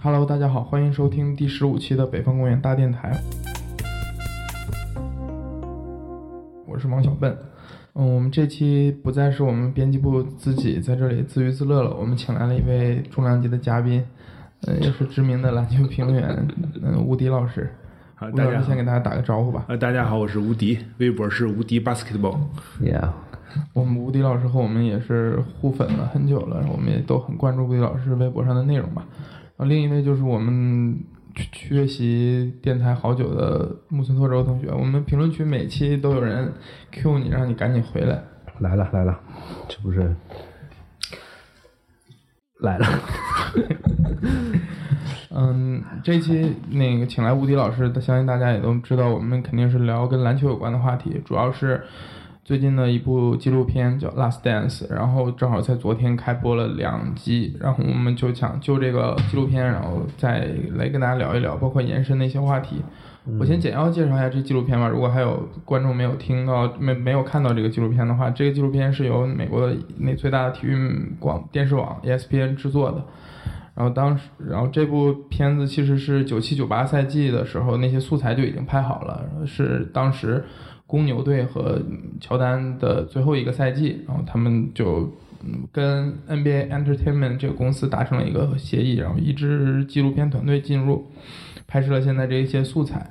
Hello，大家好，欢迎收听第十五期的北方公园大电台。我是王小笨。嗯，我们这期不再是我们编辑部自己在这里自娱自乐了，我们请来了一位重量级的嘉宾，呃，也是知名的篮球评论员，嗯，吴迪老师。好，吴老师大家好先给大家打个招呼吧。呃，大家好，我是吴迪，微博是吴迪 basketball。Yeah，我们吴迪老师和我们也是互粉了很久了，我们也都很关注吴迪老师微博上的内容吧。然后另一位就是我们缺席电台好久的木村拓周同学，我们评论区每期都有人 Q 你，让你赶紧回来。来了来了，这不是来了。嗯，这期那个请来吴迪老师，相信大家也都知道，我们肯定是聊跟篮球有关的话题，主要是最近的一部纪录片叫《Last Dance》，然后正好在昨天开播了两集，然后我们就想就这个纪录片，然后再来跟大家聊一聊，包括延伸的一些话题。我先简要介绍一下这纪录片吧。如果还有观众没有听到、没没有看到这个纪录片的话，这个纪录片是由美国的那最大的体育广电视网 E ESPN 制作的。然后当时，然后这部片子其实是九七九八赛季的时候，那些素材就已经拍好了，是当时公牛队和乔丹的最后一个赛季，然后他们就嗯跟 NBA Entertainment 这个公司达成了一个协议，然后一支纪录片团队进入拍摄了现在这一些素材。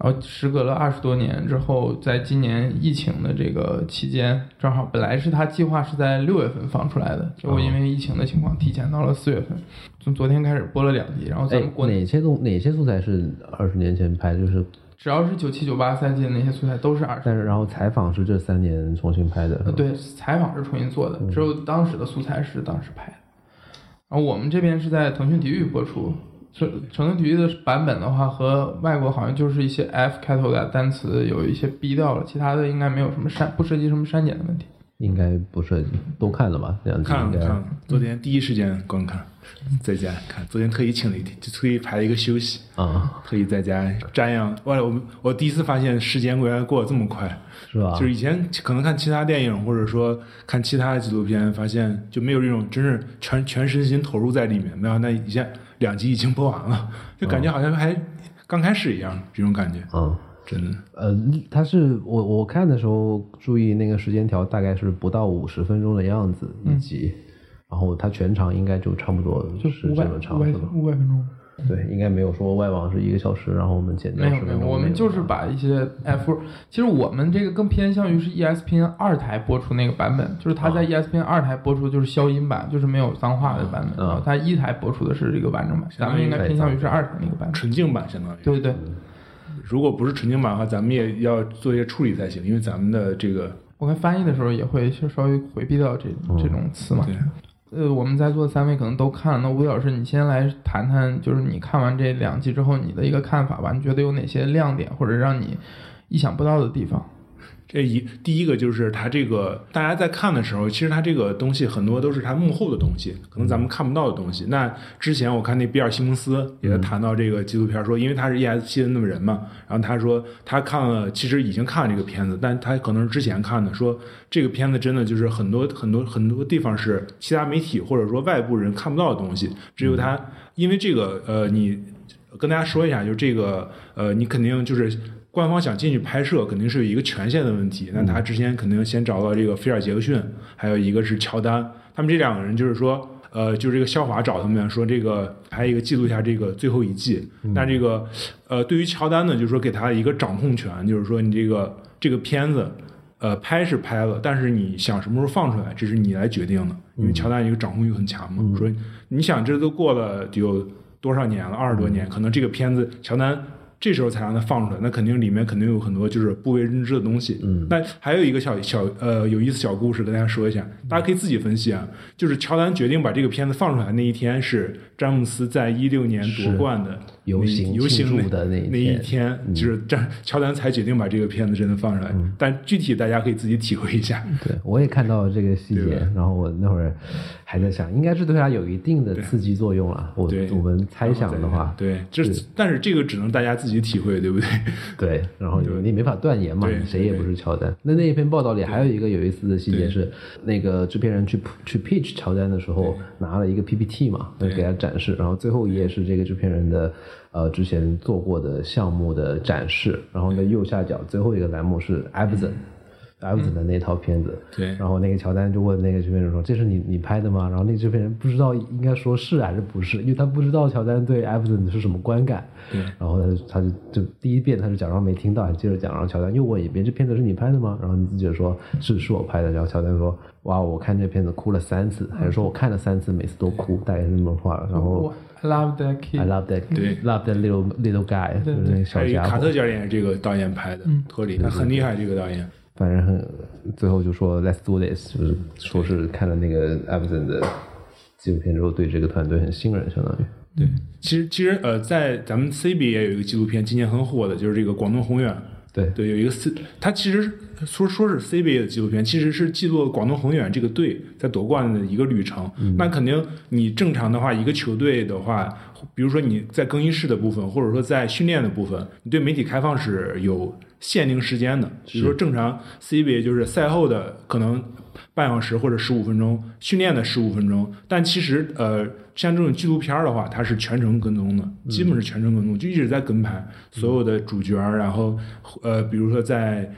然后时隔了二十多年之后，在今年疫情的这个期间，正好本来是他计划是在六月份放出来的，结果因为疫情的情况提前到了四月份。从昨天开始播了两集，然后咱哎们，国内哪些东哪些素材是二十年前拍的？就是，只要是九七九八赛季的那些素材都是二十。但是然后采访是这三年重新拍的。呃对，采访是重新做的，只有当时的素材是当时拍的。然后我们这边是在腾讯体育播出，腾腾讯体育的版本的话，和外国好像就是一些 F 开头的单词有一些 B 掉了，其他的应该没有什么删，不涉及什么删减的问题。应该不涉及，都看了吧？两集应该看了看了，昨天第一时间观看，在家看。昨天特意请了一天，就特意排了一个休息，啊，特意在家瞻仰。完了，我们我第一次发现时间原来过得这么快，是吧？就是以前可能看其他电影或者说看其他的纪录片，发现就没有这种真是全全身心投入在里面。没有，那以前两集已经播完了，就感觉好像还刚开始一样，这种感觉嗯，真的。呃，他是我我看的时候注意那个时间条，大概是不到五十分钟的样子一集，然后它全长应该就差不多就是五百这么长是吧？五百分钟，对，应该没有说外网是一个小时，然后我们剪掉没有没有。我们就是把一些 F，其实我们这个更偏向于是 E ESPN 二台播出那个版本，就是它在 E ESPN 二台播出就是消音版，就是没有脏话的版本，然后它一台播出的是这个完整版，咱们应该偏向于是二台那个版本。纯净版相当于。对对对，如果不是纯净版的话，咱们也要做一些处理才行，因为咱们的这个我看翻译的时候也会就稍微回避掉这这种词嘛。对呃，我们在座三位可能都看了，那吴老师，你先来谈谈，就是你看完这两季之后你的一个看法吧？你觉得有哪些亮点或者让你意想不到的地方？这一第一个就是它这个，大家在看的时候，其实它这个东西很多都是它幕后的东西，可能咱们看不到的东西。那之前我看那比尔·西蒙斯也在谈到这个纪录片，说因为他是 ESPN 的人嘛，然后他说他看了，其实已经看了这个片子，但他可能是之前看的，说这个片子真的就是很多很多很多地方是其他媒体或者说外部人看不到的东西，只有他，因为这个呃，你跟大家说一下，就这个呃，你肯定就是。官方想进去拍摄，肯定是有一个权限的问题。那他之前肯定先找到这个菲尔杰克逊，还有一个是乔丹，他们这两个人就是说，呃，就是这个肖华找他们说这个拍一个记录一下这个最后一季。但这个呃，对于乔丹呢，就是说给他一个掌控权，就是说你这个这个片子。呃，拍是拍了，但是你想什么时候放出来，这是你来决定的，因为乔丹一个掌控欲很强嘛。说你想，这都过了得有多少年了，二十多年，可能这个片子乔丹这时候才让它放出来，那肯定里面肯定有很多就是不为人知的东西。嗯，那还有一个小小呃有意思小故事跟大家说一下，大家可以自己分析啊。就是乔丹决定把这个片子放出来那一天是詹姆斯在一六年夺冠的游行游行庆祝的那一那一天天，就是詹乔丹才决定把这个片子真的放出来。但具体大家可以自己体会一下。对，我也看到了这个细节，然后我那会儿还在想，应该是对他有一定的刺激作用了。我我们猜想的话，对，这但是这个只能大家自己体会，对不对？对，然后你你没法断言嘛，谁也不是乔丹。那那一篇报道里还有一个有意思的细节是，那个制片人去去 pitch 乔丹的时候拿了一个 PPT 嘛，对给他展展示，然后最后一页是这个制片人的呃之前做过的项目的展示，然后呢右下角最后一个栏目是 Everton。Everton 的那套片子，对然后那个乔丹就问那个制片人说：“这是你你拍的吗？”然后那个制片人不知道应该说是还是不是，因为他不知道乔丹对 Everton 是什么观感。对然后他就他就就第一遍他就假装没听到，还接着讲，然后乔丹又问一遍：“这片子是你拍的吗？”然后你自己就说：“是是我拍的。”然后乔丹说：“哇，我看这片子哭了三次，还是说我看了三次，每次都哭，大概是这么话。”然后 I love that kid. I。love that 对 love that little little guy，就是那个小家伙卡特。教练是这个导演拍的，托里，他很厉害，这个导演。反正很，最后就说 Let's do this，就是说是看了那个 Everton 的纪录片之后，对这个团队很信任，相当于。对，其实其实呃，在咱们 CB 也有一个纪录片，今年很火的，就是这个广东宏远。对对，有一个 C，他其实说说是 CBA 的纪录片，其实是记录了广东宏远这个队在夺冠的一个旅程。那肯定你正常的话，一个球队的话，比如说你在更衣室的部分，或者说在训练的部分，你对媒体开放是有限定时间的。比如说正常 CBA 就是赛后的可能半小时或者十五分钟，训练的十五分钟。但其实呃，像这种纪录片儿的话，它是全程跟踪的，基本是全程跟踪，就一直在跟拍所有的主角，然后呃，比如说在。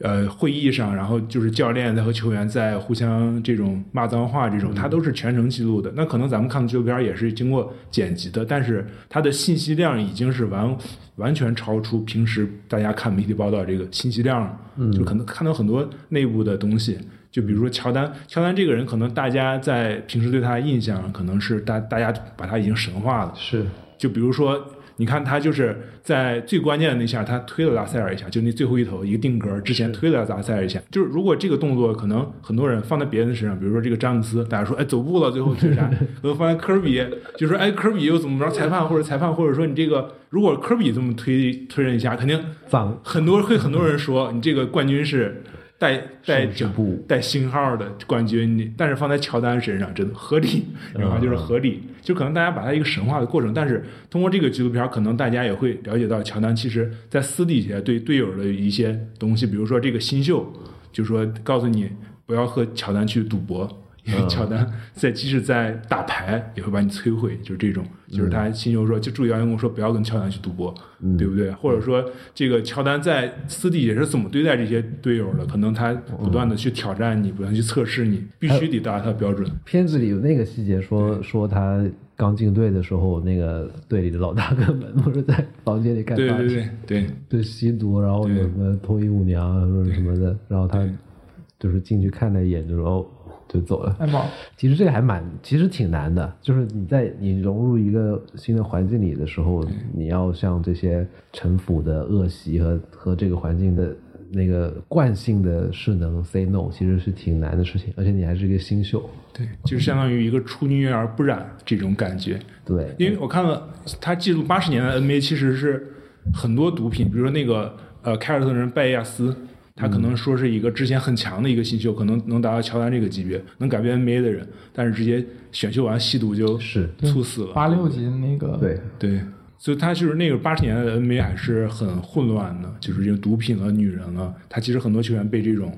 呃，会议上，然后就是教练在和球员在互相这种骂脏话，这种它都是全程记录的。那可能咱们看的纪录片儿也是经过剪辑的，但是它的信息量已经是完完全超出平时大家看媒体报道这个信息量了，就可能看到很多内部的东西。就比如说乔丹，乔丹这个人，可能大家在平时对他的印象，可能是大大家把他已经神化了。是，就比如说，你看他就是在最关键的那下，他推了拉塞尔一下，就那最后一投一个定格之前推了拉塞尔一下。就是如果这个动作可能很多人放在别人身上，比如说这个詹姆斯，大家说哎走步了，最后推杀；呃放在科比，就说哎科比又怎么着，裁判或者裁判或者说你这个，如果科比这么推推人一下，肯定脏很多会很多人说你这个冠军是带带脚步带星号的冠军，你但是放在乔丹身上真的合理，然后就是合理。就可能大家把它一个神话的过程，但是通过这个纪录片，可能大家也会了解到乔丹其实在私底下对队友的一些东西，比如说这个新秀，就说告诉你不要和乔丹去赌博。因为乔丹在即使在打牌也会把你摧毁，就是这种，就是他新秀说，就助理教练跟我说不要跟乔丹去赌博，对不对？或者说这个乔丹在私底下是怎么对待这些队友的？可能他不断的去挑战你，不断去测试你，必须得达到他的标准。片子里有那个细节说说他刚进队的时候，那个队里的老大哥们不是在房间里干对对对对。就吸毒，然后有什么脱衣舞娘啊说什么的，然后他就是进去看了一眼，就说哦就走了。太棒了，其实这个还蛮，其实挺难的。就是你在你融入一个新的环境里的时候，你要像这些城府的恶习和和这个环境的那个惯性的势能 say no，其实是挺难的事情。而且你还是一个新秀，对，就是相当于一个出淤泥而不染这种感觉。对，因为我看了他记录八十年代的 NBA 其实是很多毒品，比如说那个呃凯尔特人拜亚斯，他可能说是一个之前很强的一个新秀，可能能达到乔丹这个级别，能改变 NBA 的人，但是直接选秀完吸毒就是猝死了。八六级的那个对，对，所以他就是那个八十年代的 NBA 还是很混乱的，就是这个毒品了、女人了，他其实很多球员被这种。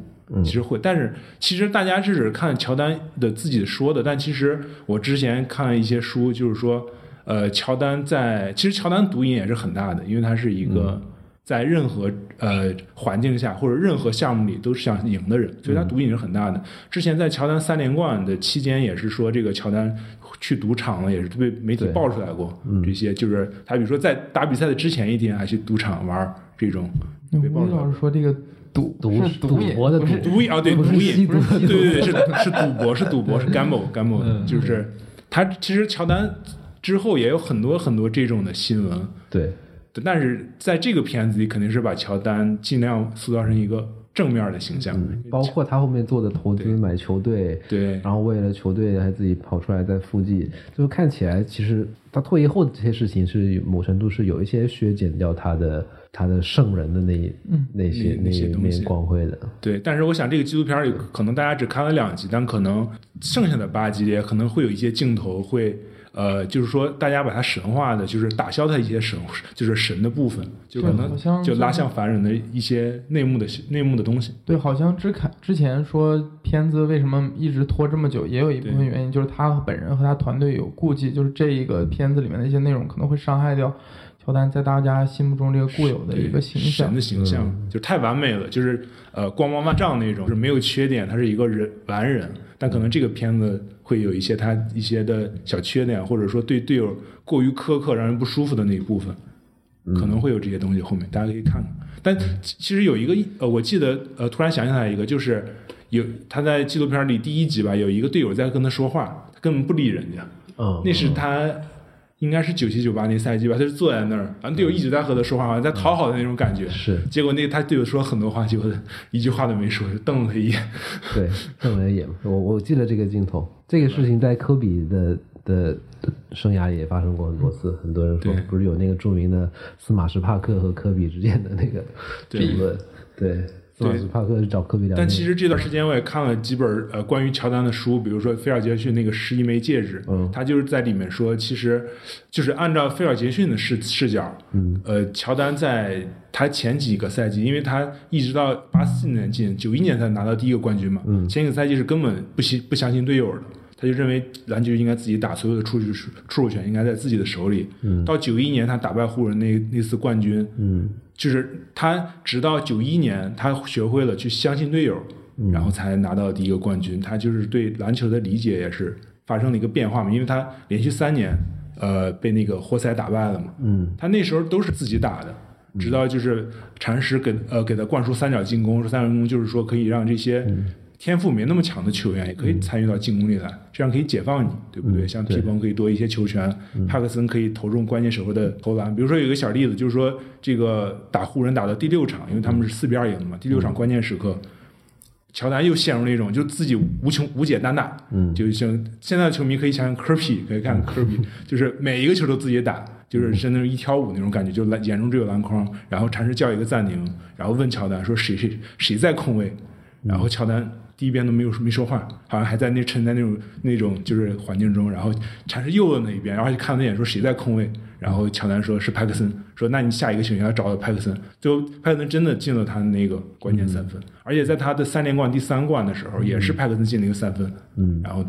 其实会，但是其实大家只是看乔丹的自己说的，但其实我之前看了一些书，就是说，呃，乔丹在其实乔丹毒瘾也是很大的，因为他是一个在任何呃环境下或者任何项目里都是想赢的人，所以他赌瘾是很大的。之前在乔丹三连冠的期间，也是说这个乔丹去赌场了，也是被媒体爆出来过这些，就是他比如说在打比赛的之前一天还去赌场玩这种，被爆吴出来老师说这个赌赌是赌博的不是赌毒瘾啊，对，不是毒瘾，对对对，是 是赌博，是赌博，是 gamble gamble，就是他其实乔丹之后也有很多很多这种的新闻，对，但是在这个片子里肯定是把乔丹尽量塑造成一个正面的形象，包括他后面做的投资买球队，对然后为了球队还自己跑出来在附近，就看起来其实他退役后的这些事情是某程度是有一些削减掉他的他的圣人的那一、那些那那些东西光辉的。对，但是我想这个纪录片里可能大家只看了两集，但可能剩下的八集也可能会有一些镜头会呃，就是说大家把它神化的，就是打消它一些神，就是神的部分，就可能就就拉向凡人的一些内幕的内幕的东西。对，好像之看之前说片子为什么一直拖这么久，也有一部分原因就是他本人和他团队有顾忌，就是这一个片子里面的一些内容可能会伤害掉乔丹在大家心目中这个固有的一个形象神的。形象，就太完美了，就是呃光芒万丈那种，就是没有缺点，他是一个人完人。但可能这个片子会有一些他一些的小缺点，或者说对队友过于苛刻，让人不舒服的那一部分，可能会有这些东西。后面大家可以看看。但其其实有一个呃，我记得呃，突然想起来一个，就是有他在纪录片里第一集吧，有一个队友在跟他说话，他根本不理人家。嗯，那是他应该是九七九八那赛季吧，他就坐在那儿，然后队友一直在和他说话，好像在讨好的那种感觉。是结果那他队友说了很多话，结果一句话都没说，就瞪了他一眼。对，瞪了一眼。我我记得这个镜头，这个事情在科比的的生涯里也发生过很多次。很多人说对，不是有那个著名的司马什帕克和科比之间的那个对争论？对，斯马什帕克是找科比聊。但其实这段时间我也看了几本呃关于乔丹的书，比如说菲尔杰逊那个十一枚戒指，嗯他就是在里面说，其实就是按照菲尔杰逊的视视角，嗯，呃，乔丹在他前几个赛季，因为他一直到八四年进九一年才拿到第一个冠军嘛，嗯前几个赛季是根本不信不相信队友的。他就认为篮球应该自己打，所有的出去出手权应该在自己的手里。嗯到九一年他打败湖人那那次冠军，嗯就是他直到九一年，他学会了去相信队友，嗯然后才拿到第一个冠军。他就是对篮球的理解也是发生了一个变化嘛，因为他连续三年，呃，被那个活塞打败了嘛。嗯他那时候都是自己打的，直到就是禅师给呃给他灌输三角进攻，说三角进攻就是说可以让这些天赋没那么强的球员也可以参与到进攻里来，这样可以解放你，对不对？像皮蓬可以多一些球权，帕克森可以投中关键时候的投篮。比如说有一个小例子，就是说这个打湖人打到第六场，因为他们是四比二赢的嘛，第六场关键时刻。乔丹又陷入那种就自己无穷无解单打，嗯。就像现在的球迷可以想想科比，可以看科比，就是每一个球都自己打，就是真的是一挑五那种感觉，就篮眼中只有篮筐，然后禅师叫一个暂停，然后问乔丹说谁谁谁在空位，然后乔丹第一遍都没有没说话，好像还在那沉在那种那种就是环境中，然后禅师又问了一遍，然后就看了一眼说谁在空位，然后乔丹说是派克森，说那你下一个球员要找到派克森，最后派克森真的进了他的那个关键三分，而且在他的三连冠第三冠的时候，也是派克森进了一个三分，嗯然后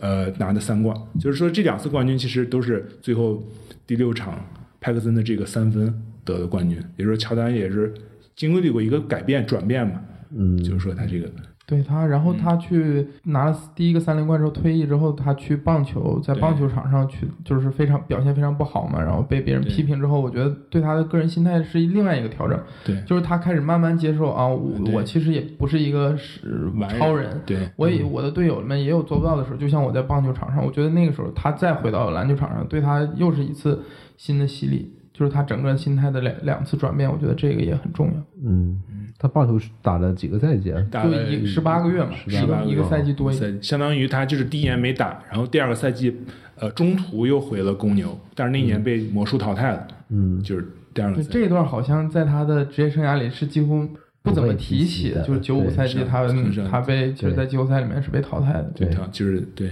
呃拿的三冠，就是说这两次冠军其实都是最后第六场派克森的这个三分得的冠军，也就是说乔丹也是经历过一个改变转变嘛，嗯，就是说他这个对他，然后他去拿了第一个三连冠之后退役之后，他去棒球，在棒球场上去就是非常表现非常不好嘛，然后被别人批评之后，我觉得对他的个人心态是另外一个调整，对。就是他开始慢慢接受啊，我我其实也不是一个是超人，对我也我的队友们也有做不到的时候，就像我在棒球场上，我觉得那个时候他再回到篮球场上，对他又是一次新的洗礼，就是他整个心态的两两次转变，我觉得这个也很重要。嗯，他棒球打了几个赛季啊？打了一十八个月嘛，十八一个一个赛季多一点。相当于他就是第一年没打，然后第二个赛季呃中途又回了公牛，但是那年被魔术淘汰了，嗯就是第二个赛季。这一段好像在他的职业生涯里是几乎不怎么提起的，提起的就是九五赛季是他他被就是在季后赛里面是被淘汰的。对，他就是对。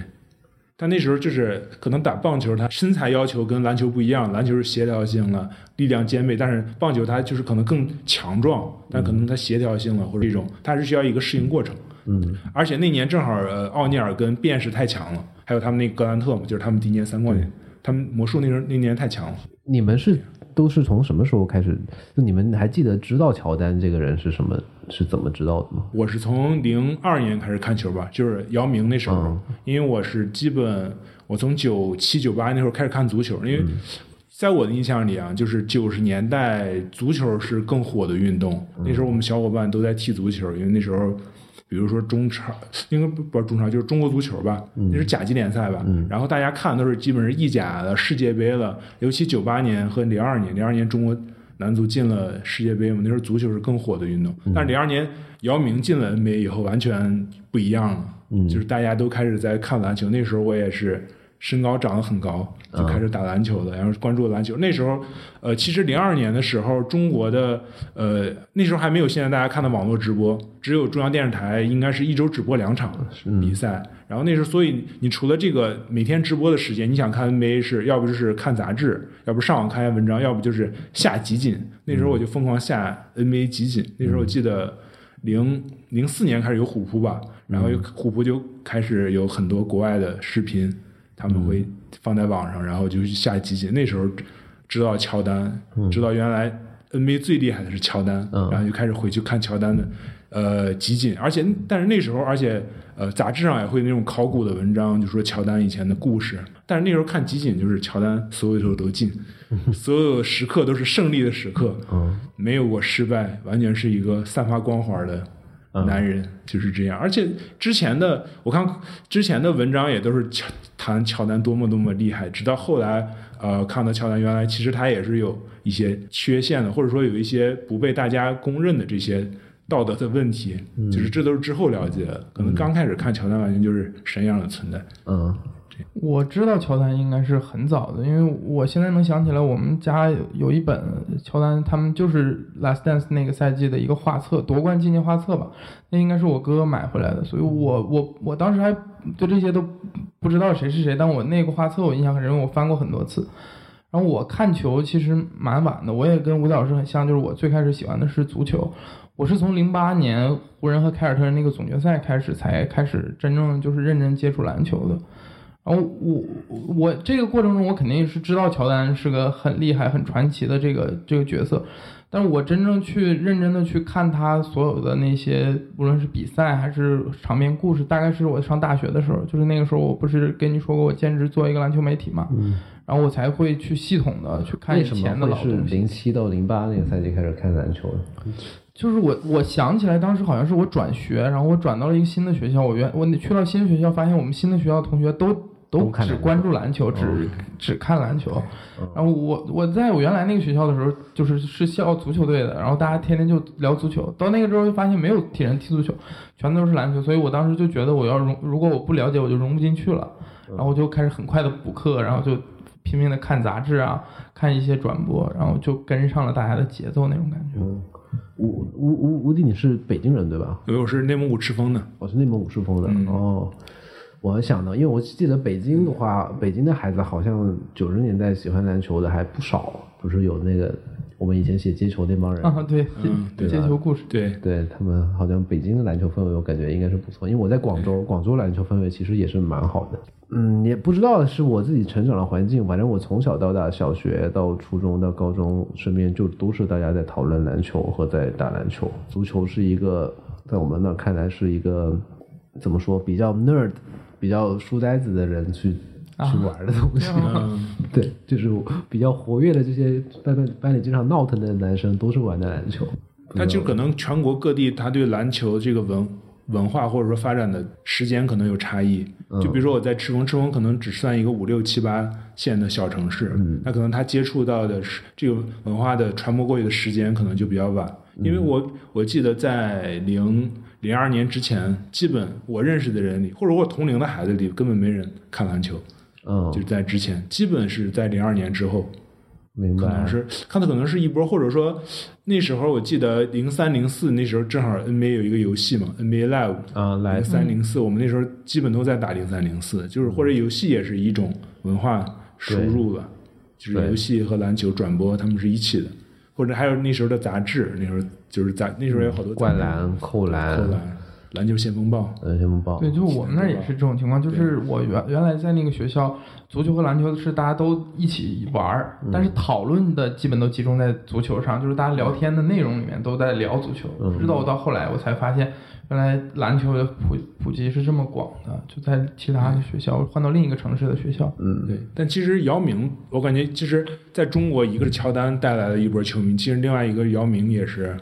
但那时候就是可能打棒球，他身材要求跟篮球不一样，篮球是协调性了、力量兼备，但是棒球它就是可能更强壮，但可能它协调性了或者这种，它是需要一个适应过程。嗯而且那年正好呃奥尼尔跟便士太强了，还有他们那个格兰特嘛，就是他们第一年三冠军，他们魔术那时候那年太强了。你们是都是从什么时候开始？就你们还记得知道乔丹这个人是什么？是怎么知道的吗？我是从零二年开始看球吧，就是姚明那时候，嗯因为我是基本我从九七九八那时候开始看足球，因为在我的印象里啊，就是九十年代足球是更火的运动，那时候我们小伙伴都在踢足球，因为那时候。比如说中超，应该不不是中超，就是中国足球吧，那是甲级联赛吧。然后大家看都是基本是意甲的世界杯了，尤其九八年和零二年，零二年中国男足进了世界杯嘛，那时候足球是更火的运动。但是零二年姚明进了 NBA 以后，完全不一样了，就是大家都开始在看篮球。那时候我也是身高长得很高，就开始打篮球了，然后关注篮球。那时候，呃，其实零二年的时候，中国的呃那时候还没有现在大家看的网络直播，只有中央电视台应该是一周直播两场比赛。然后那时候，所以你除了这个每天直播的时间，你想看 NBA 是要不就是看杂志，要不上网看一下文章，要不就是下集锦。那时候我就疯狂下 NBA 集锦。那时候我记得零零四年开始有虎扑吧，然后虎扑就开始有很多国外的视频。他们会放在网上，然后就去下集锦。那时候知道乔丹，知道原来 NBA 最厉害的是乔丹，然后就开始回去看乔丹的呃集锦。而且，但是那时候，而且呃杂志上也会那种考古的文章，就说乔丹以前的故事。但是那时候看集锦，就是乔丹所有球都进，所有时刻都是胜利的时刻，没有过失败，完全是一个散发光环的。男人就是这样，而且之前的我看之前的文章也都是乔谈乔丹多么多么厉害，直到后来呃看到乔丹原来其实他也是有一些缺陷的，或者说有一些不被大家公认的这些道德的问题，就是这都是之后了解的，可能刚开始看乔丹完全就是神一样的存在。嗯。我知道乔丹应该是很早的，因为我现在能想起来，我们家有一本乔丹他们就是《Last Dance》那个赛季的一个画册，夺冠纪念画册吧，那应该是我哥买回来的，所以我我我当时还对这些都不知道谁是谁，但我那个画册我印象很深，我翻过很多次。然后我看球其实蛮晚的，我也跟吴老师很像，就是我最开始喜欢的是足球，我是从零八年湖人和凯尔特人那个总决赛开始才开始真正就是认真接触篮球的。然后我我这个过程中，我肯定是知道乔丹是个很厉害、很传奇的这个这个角色，但是我真正去认真的去看他所有的那些，无论是比赛还是场面故事，大概是我上大学的时候，就是那个时候，我不是跟你说过我兼职做一个篮球媒体嘛，嗯，然后我才会去系统的去看以前的老东西。零七到零八那个赛季开始看篮球的。就是我，我想起来，当时好像是我转学，然后我转到了一个新的学校，我原我去到新学校，发现我们新的学校同学都。都只关注篮球，只只看篮球。然后我我在我原来那个学校的时候，就是是校足球队的，然后大家天天就聊足球。到那个时候就发现没有体人踢足球，全都是篮球。所以我当时就觉得我要融，如果我不了解，我就融不进去了。然后我就开始很快的补课，然后就拼命的看杂志啊，看一些转播，然后就跟上了大家的节奏那种感觉。吴吴吴吴迪，你是北京人对吧？我是内蒙古赤峰的，我是内蒙古赤峰的哦。我想到，因为我记得北京的话，北京的孩子好像九十年代喜欢篮球的还不少，不是有那个我们以前写街球那帮人啊，对，对街球故事，对，对他们好像北京的篮球氛围，我感觉应该是不错，因为我在广州，广州篮球氛围其实也是蛮好的。嗯，也不知道是我自己成长的环境，反正我从小到大，小学到初中到高中，身边就都是大家在讨论篮球和在打篮球，足球是一个在我们那看来是一个怎么说比较 nerd。比较书呆子的人去去玩的东西，对，就是比较活跃的这些班班班里经常闹腾的男生都是玩的篮球。他就可能全国各地，他对篮球这个文文化或者说发展的时间可能有差异。就比如说我在赤峰，赤峰可能只算一个五六七八线的小城市，那可能他接触到的是这个文化的传播过去的时间可能就比较晚。因为我我记得在零。零二年之前，基本我认识的人里，或者我同龄的孩子里，根本没人看篮球。嗯，就在之前，基本是在零二年之后，明白？可能是看的可能是一波，或者说那时候我记得零三零四那时候正好 NBA 有一个游戏嘛，NBA Live 啊，零三零四，我们那时候基本都在打零三零四，就是或者游戏也是一种文化输入吧，就是游戏和篮球转播他们是一起的。或者还有那时候的杂志，那时候就是在那时候有好多灌篮、扣篮、扣篮、篮球先锋报、篮球先锋报。对，就我们那儿也是这种情况，就是我原原来在那个学校，足球和篮球是大家都一起玩儿，但是讨论的基本都集中在足球上，就是大家聊天的内容里面都在聊足球。直到我到后来，我才发现。原来篮球的普普及是这么广的，就在其他的学校换到另一个城市的学校。嗯，对。但其实姚明，我感觉其实在中国，一个是乔丹带来了一波球迷，其实另外一个姚明也是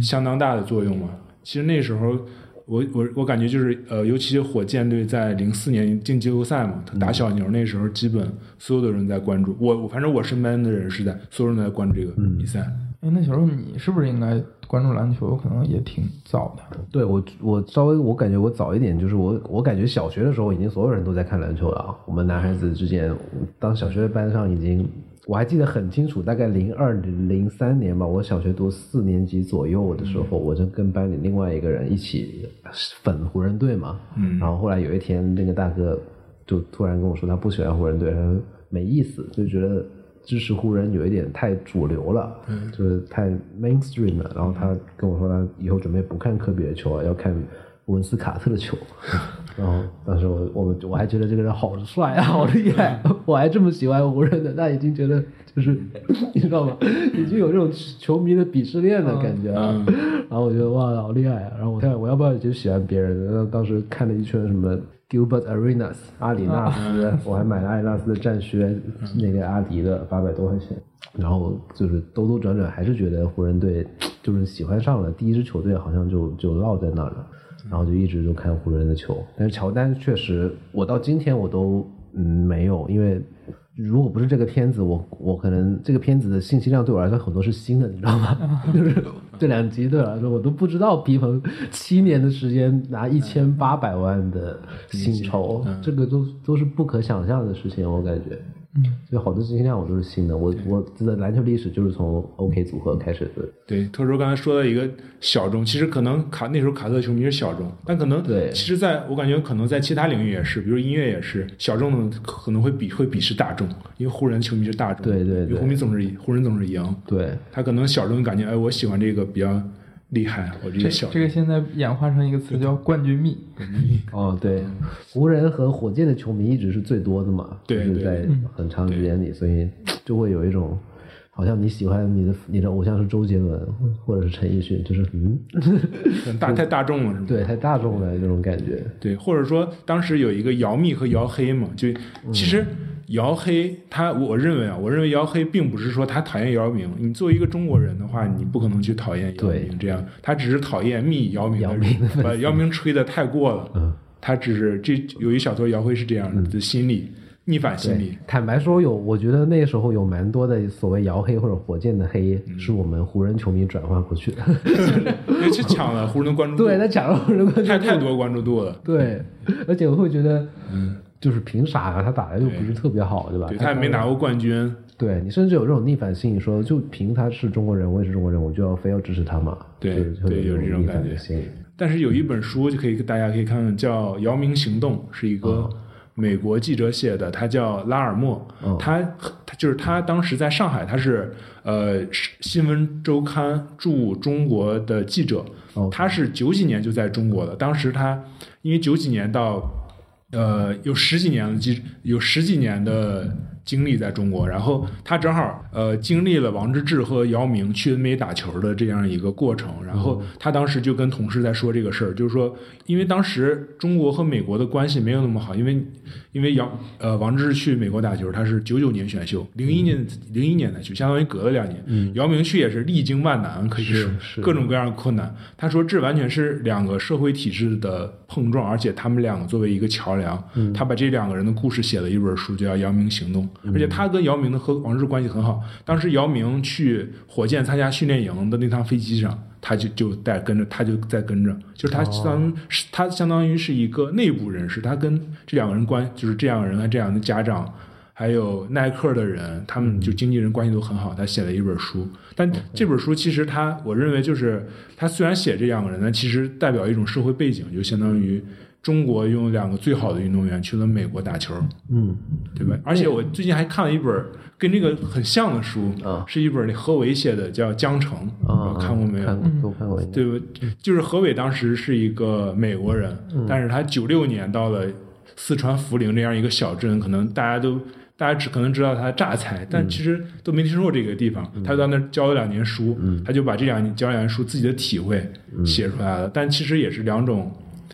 相当大的作用嘛。其实那时候，我我我感觉就是呃，尤其火箭队在零四年进季后赛嘛，他打小牛那时候，基本所有的人在关注我，我反正我身边的人是在所有人都在关注这个比赛。哎，那小时候你是不是应该关注篮球？可能也挺早的。对我，我稍微我感觉我早一点，就是我我感觉小学的时候，已经所有人都在看篮球了啊。我们男孩子之间，当小学班上已经，我还记得很清楚，大概零二零三年吧，我小学读四年级左右的时候，我就跟班里另外一个人一起粉湖人队嘛。嗯。然后后来有一天，那个大哥就突然跟我说，他不喜欢湖人队，他说没意思，就觉得。支持湖人有一点太主流了，就是太 mainstream 了。然后他跟我说，他以后准备不看科比的球了，要看文斯卡特的球。然后当时我我我还觉得这个人好帅啊，好厉害！我还这么喜欢湖人的，那已经觉得就是 你知道吗？已经有这种球迷的鄙视链的感觉了。然后我觉得哇，好厉害啊！然后我看我要不要就喜欢别人？然后当时看了一圈什么。Gilbert Arenas，阿里纳斯，我还买了阿里纳斯的战靴，那个阿迪的八百多块钱。然后就是兜兜转转，还是觉得湖人队就是喜欢上了第一支球队，好像就就落在那儿了。然后就一直就看湖人的球。但是乔丹确实，我到今天我都嗯没有，因为。如果不是这个片子，我我可能这个片子的信息量对我来说很多是新的，你知道吗？就是这两集对我来说，我都不知道皮蓬七年的时间拿一千八百万的薪酬，这个都都是不可想象的事情，我感觉。嗯，所以好多信息量我都是新的。我我的篮球历史就是从 OK 组合开始的。对，特殊刚才说的一个小众，其实可能卡那时候卡特球迷是小众，但可能对，其实在我感觉可能在其他领域也是，比如音乐也是小众的，可能会比会鄙视大众，因为湖人球迷是大众，对对对，湖迷总是湖人总是赢，对他可能小众感觉哎，我喜欢这个比较。厉害，我这个小这个现在演化成一个词叫“冠军蜜”。哦，对，湖人和火箭的球迷一直是最多的嘛，就是在很长时间里，所以就会有一种好像你喜欢你的你的偶像是周杰伦或者是陈奕迅，就是嗯，大太大众了是吗？对，太大众了这种感觉。对，或者说当时有一个姚密和姚黑嘛，就其实。姚黑，他我认为啊，我认为姚黑并不是说他讨厌姚明。你作为一个中国人的话，你不可能去讨厌姚明这样，他只是讨厌密姚明的人，把姚明吹的太过了。嗯，他只是这有一小撮姚黑是这样的心理，逆反心理。坦白说，有我觉得那时候有蛮多的所谓姚黑或者火箭的黑，是我们湖人球迷转换过去的，去抢了湖人的关注度。对，他抢了湖人关注度，太太多关注度了。对，而且我会觉得，嗯。就是凭啥啊？他打的又不是特别好，对吧？对他也没拿过冠军。对你甚至有这种逆反心理，说就凭他是中国人，我也是中国人，我就要非要支持他嘛？对对，有这种感觉。但是有一本书就可以大家可以看看，叫《姚明行动》，是一个美国记者写的，他叫拉尔默，他他就是他当时在上海，他是呃新闻周刊驻中国的记者，他是九几年就在中国的，当时他因为九几年到。呃，有十几年的经，有十几年的经历在中国，然后他正好呃经历了王治郅和姚明去 NBA 打球的这样一个过程，然后他当时就跟同事在说这个事儿，就是说，因为当时中国和美国的关系没有那么好，因为因为姚呃王治郅去美国打球，他是九九年选秀，零一年零一年的去，相当于隔了两年。姚明去也是历经万难，可以说各种各样的困难。他说这完全是两个社会体制的碰撞，而且他们两个作为一个桥梁。他把这两个人的故事写了一本书，叫《姚明行动》，而且他跟姚明的和王治关系很好。当时姚明去火箭参加训练营的那趟飞机上，他就就带跟着，他就在跟着，就是他相他相当于是一个内部人士，他跟这两个人关就是这样的人和这样的家长，还有耐克的人，他们就经纪人关系都很好。他写了一本书，但这本书其实他我认为就是他虽然写这样的人，但其实代表一种社会背景，就相当于。中国用两个最好的运动员去了美国打球，嗯，对吧？而且我最近还看了一本跟这个很像的书，是一本何伟写的，叫《江城》，看过没有？看过，都看过。对不？就是何伟当时是一个美国人，但是他九六年到了四川涪陵这样一个小镇，可能大家都大家只可能知道他榨菜，但其实都没听说过这个地方。他到那教了两年书，他就把这两教两年书自己的体会写出来了，但其实也是两种。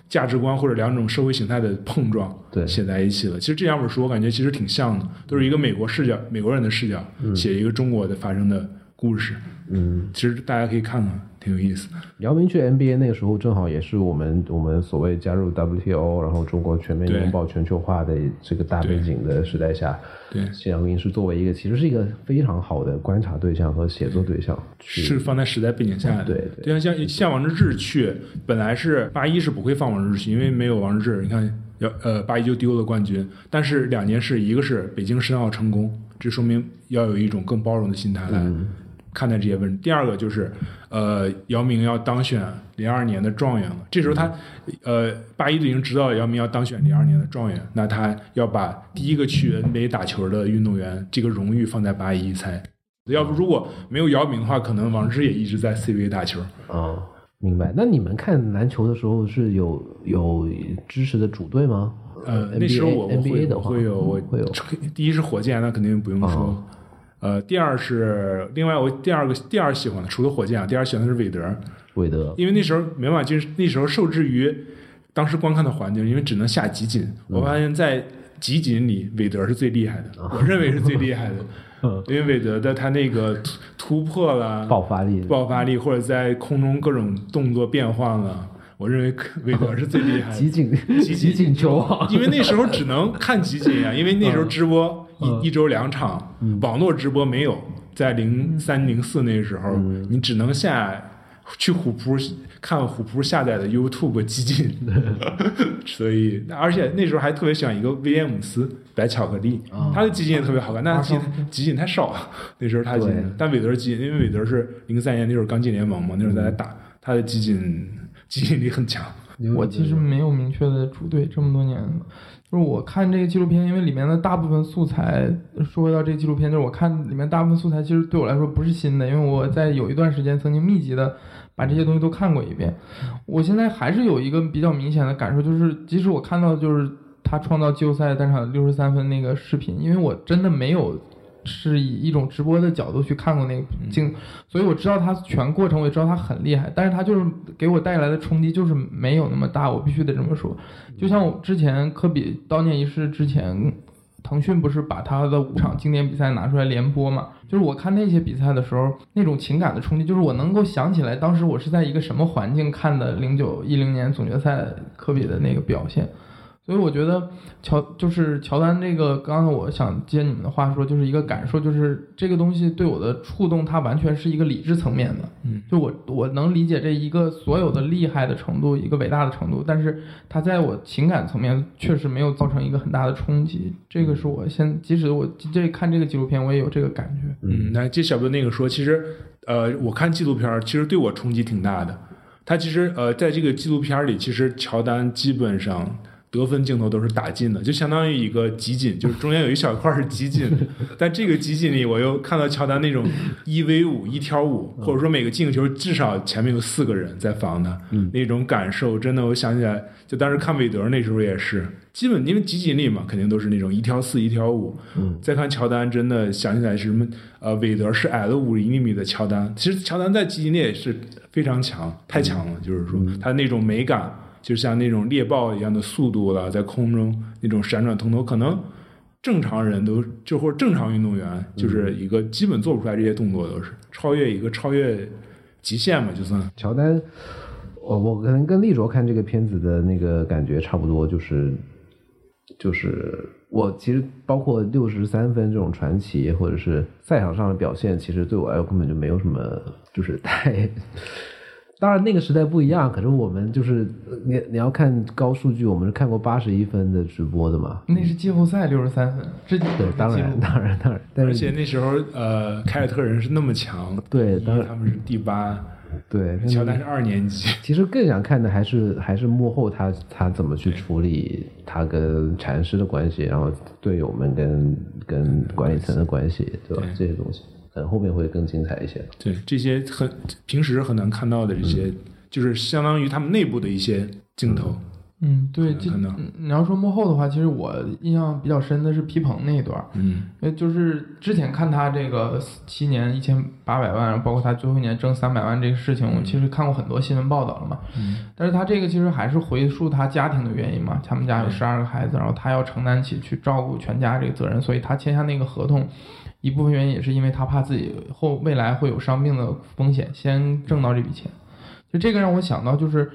价值观或者两种社会形态的碰撞，写在一起了。其实这两本书我感觉其实挺像的，都是一个美国视角、美国人的视角写一个中国的发生的故事。嗯，其实大家可以看看，挺有意思的。姚明去 NBA 那个时候，正好也是我们我们所谓加入 WTO，然后中国全面拥抱全球化的这个大背景的时代下，对，谢阳明是作为一个其实是一个非常好的观察对象和写作对象是放在时代背景下的。对对。就像像像王治郅去，本来是八一是不会放王治郅去，因为没有王治郅，你看要呃八一就丢了冠军。但是两件事，一个是北京申奥成功，这说明要有一种更包容的心态来看待这些问题。第二个就是呃姚明要当选零二年的状元了，这时候他呃八一就已经知道姚明要当选零二年的状元，那他要把第一个去 NBA 打球的运动员这个荣誉放在八一才。要不如果没有姚明的话，可能王治也一直在 CBA 打球。啊、明白。那你们看篮球的时候是有有支持的主队吗？呃，NBA 那时候我我 NBA 会的话会有我会有 第一是火箭，那肯定不用说。哦呃，第二是另外我第二个第二喜欢的，除了火箭啊，第二喜欢的是韦德，韦德。因为那时候没办法，就是那时候受制于当时观看的环境，因为只能下集锦。嗯。我发现，在集锦里，韦德是最厉害的，我认为是最厉害的，嗯 因为韦德的他那个突突破了、爆发力。爆发力，或者在空中各种动作变换了，我认为韦德是最厉害的。集锦集 集锦球王，因为那时候只能看集锦啊，因为那时候直播嗯一一周两场，网络直播没有，在零三零四那时候，嗯。你只能下去虎扑看虎扑下载的 YouTube 基金，所以而且那时候还特别喜欢一个威廉姆斯白巧克力，他的基金也特别好看，但是集集锦太少了，那时候他集对。锦，但韦德基金，因为韦德是零三年那时候刚进联盟嘛，那时候在打，他的基金基金力很强。我其实没有明确的主队，这么多年，就是我看这个纪录片，因为里面的大部分素材，说到这个纪录片，就是我看里面大部分素材，其实对我来说不是新的，因为我在有一段时间曾经密集的把这些东西都看过一遍。我现在还是有一个比较明显的感受，就是即使我看到就是他创造季后赛单场六十三分那个视频，因为我真的没有。是以一种直播的角度去看过那个镜，所以我知道他全过程，我也知道他很厉害，但是他就是给我带来的冲击就是没有那么大，我必须得这么说。就像我之前科比悼念仪式之前，腾讯不是把他的五场经典比赛拿出来连播嘛？就是我看那些比赛的时候，那种情感的冲击，就是我能够想起来当时我是在一个什么环境看的零九一零年总决赛科比的那个表现。所以我觉得乔就是乔丹这个，刚才我想接你们的话说，就是一个感受，就是这个东西对我的触动，它完全是一个理智层面的。嗯，就我我能理解这一个所有的厉害的程度，一个伟大的程度，但是它在我情感层面确实没有造成一个很大的冲击。这个是我现即使我这看这个纪录片，我也有这个感觉。嗯，那接小哥那个说，其实呃，我看纪录片儿，其实对我冲击挺大的。他其实呃，在这个纪录片里，其实乔丹基本上得分镜头都是打进的，就相当于一个集锦，就是中间有一小块是集锦。但这个集锦里，我又看到乔丹那种一 v 五、一挑五，或者说每个进球至少前面有四个人在防他，那种感受，真的，我想起来，就当时看韦德那时候也是，基本因为集锦里嘛，肯定都是那种一挑四、一挑五。再看乔丹，真的想起来是什么？呃，韦德是矮了五厘米的乔丹。其实乔丹在集锦里也是非常强，太强了。就是说他那种美感，就像那种猎豹一样的速度了，在空中那种闪转腾挪，可能正常人都就或者正常运动员，就是一个基本做不出来这些动作，都是超越一个超越极限嘛，就算。乔丹，我我可能跟立卓看这个片子的那个感觉差不多，就是就是我其实包括六十三分这种传奇，或者是赛场上的表现，其实对我来说根本就没有什么，就是太。当然，那个时代不一样，可是我们就是呃你你要看高数据，我们是看过八十一分的直播的嘛？那是季后赛六十三分，这对，当然，当然，当然，但是而且那时候，呃，凯尔特人是那么强，对当然。他们是第八，对，乔丹是二年级，其实更想看的还是还是幕后他他怎么去处理他跟禅师的关系，然后队友们跟跟管理层的关系，对吧？对。这些东西可能后面会更精彩一些。对这些很平时很难看到的这些，就是相当于他们内部的一些镜头。嗯，对，你要说幕后的话，其实我印象比较深的是皮蓬那一段儿，嗯呃，就是之前看他这个七年一千八百万，包括他最后一年挣三百万这个事情，我其实看过很多新闻报道了嘛。嗯但是他这个其实还是回溯他家庭的原因嘛，他们家有十二个孩子，然后他要承担起去照顾全家这个责任，所以他签下那个合同，一部分原因也是因为他怕自己后未来会有伤病的风险，先挣到这笔钱。就这个让我想到就是，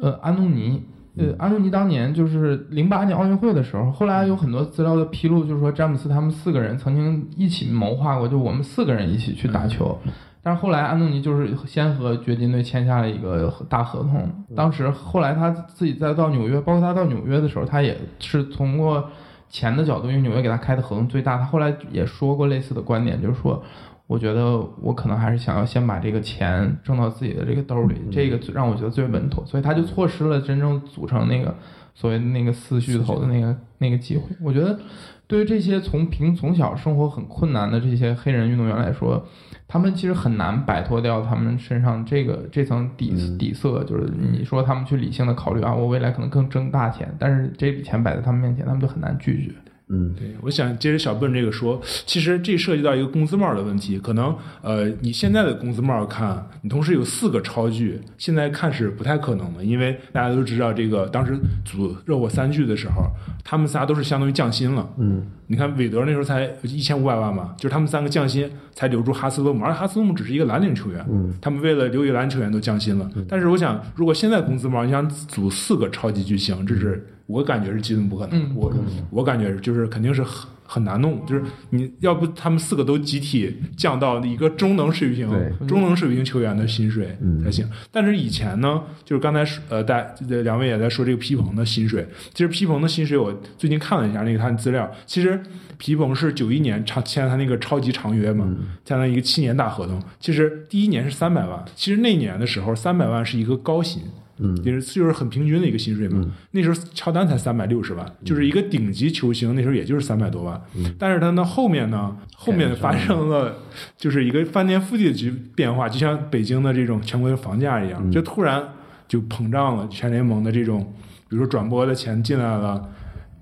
呃，安东尼。呃，安东尼当年就是零八年奥运会的时候，后来有很多资料的披露，就是说詹姆斯他们四个人曾经一起谋划过，就我们四个人一起去打球。但是后来安东尼就是先和掘金队签下了一个大合同，当时后来他自己再到纽约，包括他到纽约的时候，他也是通过钱的角度，因为纽约给他开的合同最大。他后来也说过类似的观点，就是说，我觉得我可能还是想要先把这个钱挣到自己的这个兜里，这个让我觉得最稳妥，所以他就错失了真正组成那个所谓那个四巨头的那个那个机会。我觉得对于这些从平从小生活很困难的这些黑人运动员来说，他们其实很难摆脱掉他们身上这个这层底底色，就是你说他们去理性的考虑啊，我未来可能更挣大钱，但是这笔钱摆在他们面前，他们就很难拒绝。嗯，对，我想接着小笨这个说，其实这涉及到一个工资帽的问题。可能呃，你现在的工资帽看，你同时有四个超巨，现在看是不太可能的，因为大家都知道，这个当时组热火三巨的时候，他们仨都是相当于降薪了。嗯，你看韦德那时候才一千五百万嘛，就是他们三个降薪才留住哈斯勒姆，而哈斯勒姆只是一个蓝领球员，嗯，他们为了留一蓝球员都降薪了。但是我想，如果现在工资帽，你想组四个超级巨星，这是。我感觉是基本不可能，嗯我我感觉就是肯定是很很难弄，就是你要不他们四个都集体降到一个中等水平、中等水平球员的薪水嗯才行。但是以前呢，就是刚才说呃，大呃两位也在说这个皮蓬的薪水，其实皮蓬的薪水我最近看了一下那个他的资料，其实皮蓬是九一年长签了他那个超级长约嘛，签了一个七年大合同，其实第一年是三百万，其实那年的时候三百万是一个高薪。嗯就是就是很平均的一个薪水嘛。那时候乔丹才三百六十万，就是一个顶级球星，那时候也就是三百多万。但是他呢后面呢，后面发生了就是一个翻天覆地的局变化，就像北京的这种全国的房价一样，就突然就膨胀了。全联盟的这种，比如说转播的钱进来了。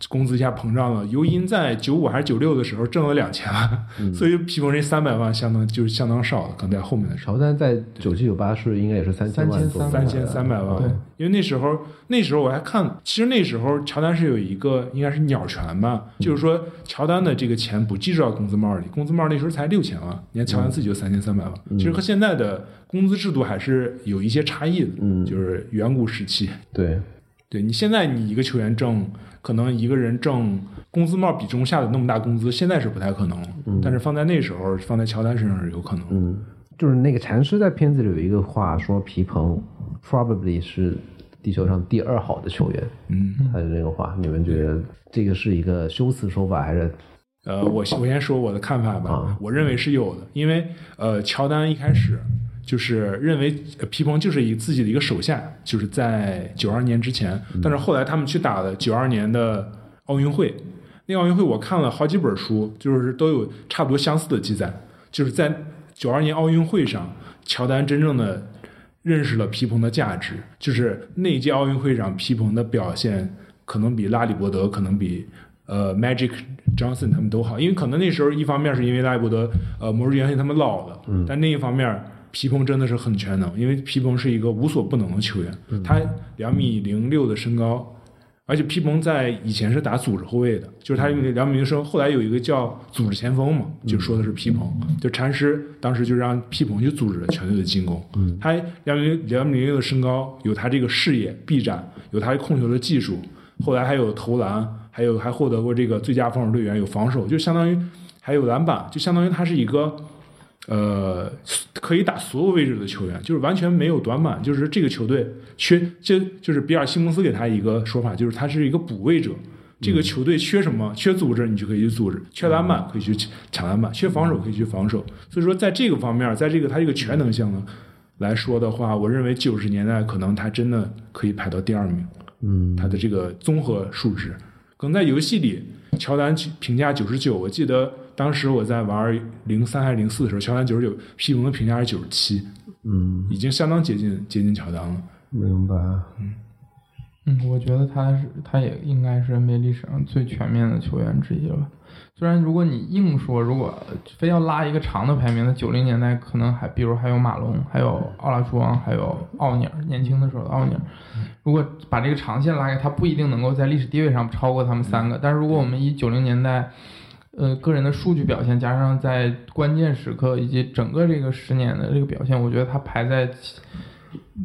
工资一下膨胀了，尤因在九五还是九六的时候挣了两千万，所以皮蓬这三百万相当就是相当少了，可能在后面的时候。乔丹在九七九八是应该也是三千万左右，三千三百万，对，因为那时候那时候我还看，其实那时候乔丹是有一个应该是鸟权吧，就是说乔丹的这个钱不计入到工资帽里，工资帽那时候才六千万，你看乔丹自己就三千三百万，其实和现在的工资制度还是有一些差异的，嗯。就是远古时期，对，对你现在你一个球员挣，可能一个人挣工资帽比重下的那么大工资，现在是不太可能了，但是放在那时候，放在乔丹身上是有可能。嗯，就是那个禅师在片子里有一个话说，皮蓬 probably 是地球上第二好的球员，嗯，他的这个话，你们觉得这个是一个修辞手法还是？呃，我先我先说我的看法吧，啊。我认为是有的，因为呃，乔丹一开始就是认为呃皮蓬就是以自己的一个手下，就是在九二年之前，但是后来他们去打了九二年的奥运会，那个奥运会我看了好几本书，就是都有差不多相似的记载，就是在九二年奥运会上，乔丹真正的认识了皮蓬的价值，就是那一届奥运会上皮蓬的表现可能比拉里伯德，可能比呃 Magic Johnson 他们都好，因为可能那时候一方面是因为拉里伯德呃魔术元信他们老了，但另一方面皮蓬真的是很全能，因为皮蓬是一个无所不能的球员，他两米零六的身高。而且皮蓬在以前是打组织后卫的，就是他因为两米零升，后来有一个叫组织前锋嘛，就说的是皮蓬。就禅师当时就让皮蓬去组织全队的进攻。他两米两米零六的身高，有他这个视野、臂展，有他控球的技术，后来还有投篮，还有还获得过这个最佳防守队员，有防守，就相当于还有篮板，就相当于他是一个呃可以打所有位置的球员，就是完全没有短板，就是这个球队缺，这就是比尔西蒙斯给他一个说法，就是他是一个补位者。这个球队缺什么？缺组织，你就可以去组织；缺篮板，可以去抢篮板；缺防守，可以去防守。所以说，在这个方面，在这个他这个全能性呢来说的话，我认为九十年代可能他真的可以排到第二名。嗯他的这个综合数值，可能在游戏里，乔丹评价九十九。我记得当时我在玩零三还是零四的时候，乔丹九十九，皮蓬的评价是九十七，嗯，已经相当接近接近乔丹了。明白。嗯，我觉得他是他也应该是 NBA 历史上最全面的球员之一了。虽然如果你硬说，如果非要拉一个长的排名，那九零年代可能还比如还有马龙，还有奥拉朱旺，还有奥尼尔，年轻的时候的奥尼尔。如果把这个长线拉开，他不一定能够在历史地位上超过他们三个。但是如果我们以九零年代呃个人的数据表现，加上在关键时刻以及整个这个十年的这个表现，我觉得他排在，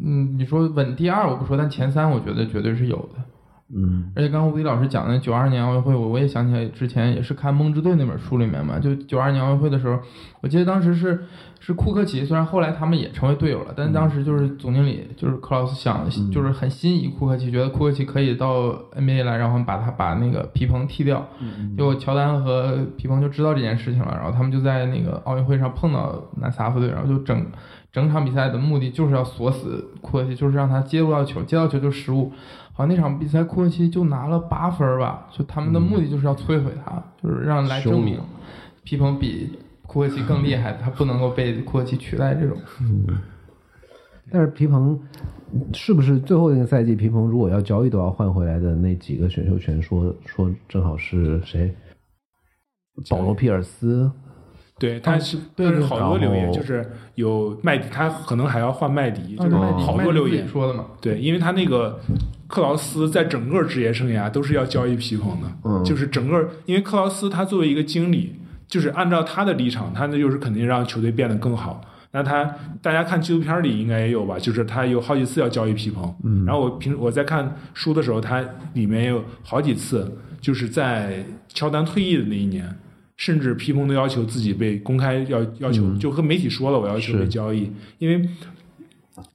嗯，你说稳第二我不说，但前三我觉得绝对是有的。嗯而且刚刚吴迪老师讲的九二年奥运会，我我也想起来之前也是看《梦之队》那本书里面嘛，就九二年奥运会的时候，我记得当时是是库克奇，虽然后来他们也成为队友了，但是当时就是总经理就是克劳斯想就是很心仪库克奇，觉得库克奇可以到 NBA 来，然后把他把那个皮蓬踢掉。结果乔丹和皮蓬就知道这件事情了，然后他们就在那个奥运会上碰到南斯拉夫队，然后就整整场比赛的目的就是要锁死库克奇，就是让他接不到球，接到球就失误。好像那场比赛库克奇就拿了八分儿吧，就他们的目的就是要摧毁他，就是让来证明皮蓬比库克奇更厉害，他不能够被库克奇取代。这种但是皮蓬是不是最后那个赛季，皮蓬如果要交易都要换回来的那几个选秀权说，说正好是谁？保罗皮尔斯，对，他是但是好多留言，就是有麦迪，他可能还要换麦迪，就是麦迪好多留言。说的嘛，对，因为他那个克劳斯在整个职业生涯都是要交易皮蓬的，嗯。就是整个，因为克劳斯他作为一个经理，就是按照他的立场，他那就是肯定让球队变得更好。那他大家看纪录片里应该也有吧，就是他有好几次要交易皮蓬，嗯，然后我平我在看书的时候，他里面有好几次就是在乔丹退役的那一年。甚至皮蓬都要求自己被公开要要求，就和媒体说了，我要求被交易，因为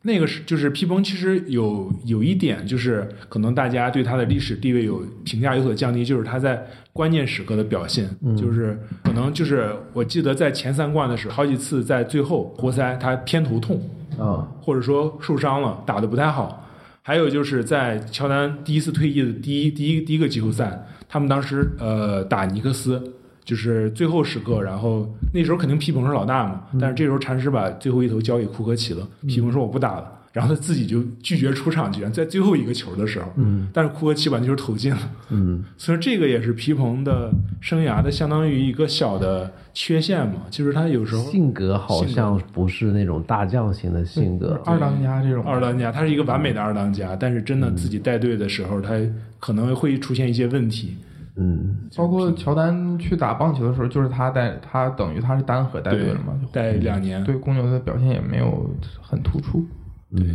那个是就是皮蓬，其实有有一点就是可能大家对他的历史地位有评价有所降低，就是他在关键时刻的表现，就是可能就是我记得在前三冠的时候，好几次在最后活塞他偏头痛，啊，或者说受伤了，打的不太好。还有就是在乔丹第一次退役的第一第一第一个季后赛，他们当时呃打尼克斯，就是最后时刻，然后那时候肯定皮蓬是老大嘛，但是这时候禅师把最后一头交给库克奇了，皮蓬说我不打了，然后他自己就拒绝出场，居然在最后一个球的时候，嗯，但是库克奇把那球投进了，嗯，所以这个也是皮蓬的生涯的相当于一个小的缺陷嘛，就是他有时候性格好像不是那种大将型的性格，二当家这种。二当家，他是一个完美的二当家，但是真的自己带队的时候，他可能会出现一些问题。嗯，包括乔丹去打棒球的时候，就是他带他等于他是单核带队了嘛，就带两年，对公牛的表现也没有很突出。对，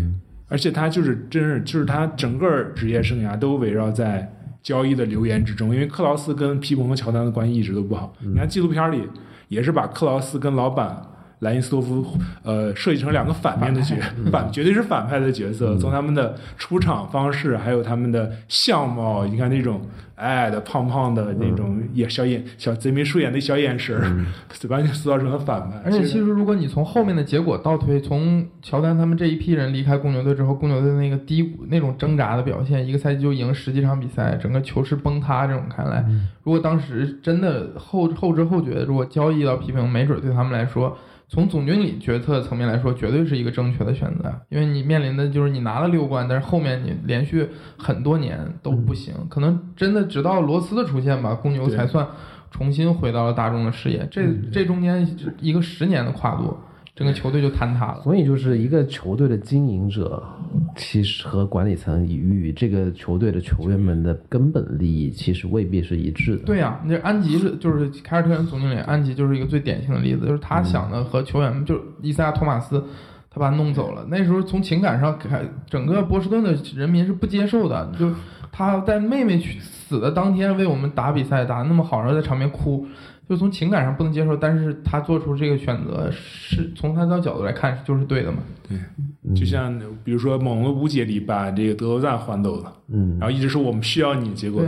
而且他就是真是就是他整个职业生涯都围绕在交易的流言之中，因为克劳斯跟皮蓬和乔丹的关系一直都不好。你看纪录片里也是把克劳斯跟老板莱因斯多夫呃设计成两个反面的角反绝对是反派的角色，从他们的出场方式还有他们的相貌，你看那种矮矮的胖胖的那种眼小眼小贼眉鼠眼的小眼神儿，完全塑造成了反派。而且其实如果你从后面的结果倒推，从乔丹他们这一批人离开公牛队之后，公牛队那个低谷那种挣扎的表现，一个赛季就赢十几场比赛，整个球市崩塌这种看来，如果当时真的后后知后觉，如果交易到皮蓬，没准对他们来说。从总经理决策层面来说，绝对是一个正确的选择，因为你面临的就是你拿了六冠，但是后面你连续很多年都不行，可能真的直到罗斯的出现吧，公牛才算重新回到了大众的视野。这这中间一个十年的跨度，整个球队就坍塌了。所以就是一个球队的经营者，其实和管理层与这个球队的球员们的根本利益其实未必是一致的。对呀、那安吉是就是凯尔特人总经理，安吉就是一个最典型的例子，就是他想的和球员们，就是伊萨亚托马斯，他把他弄走了。那时候从情感上开，整个波士顿的人民是不接受的，就他在妹妹去死的当天为我们打比赛打得那么好，然后在场边哭。就从情感上不能接受，但是他做出这个选择，是从他的角度来看就是对的嘛？对，就像比如说《猛龙的无解》里把这个德罗赞换走了，嗯，然后一直说我们需要你，结果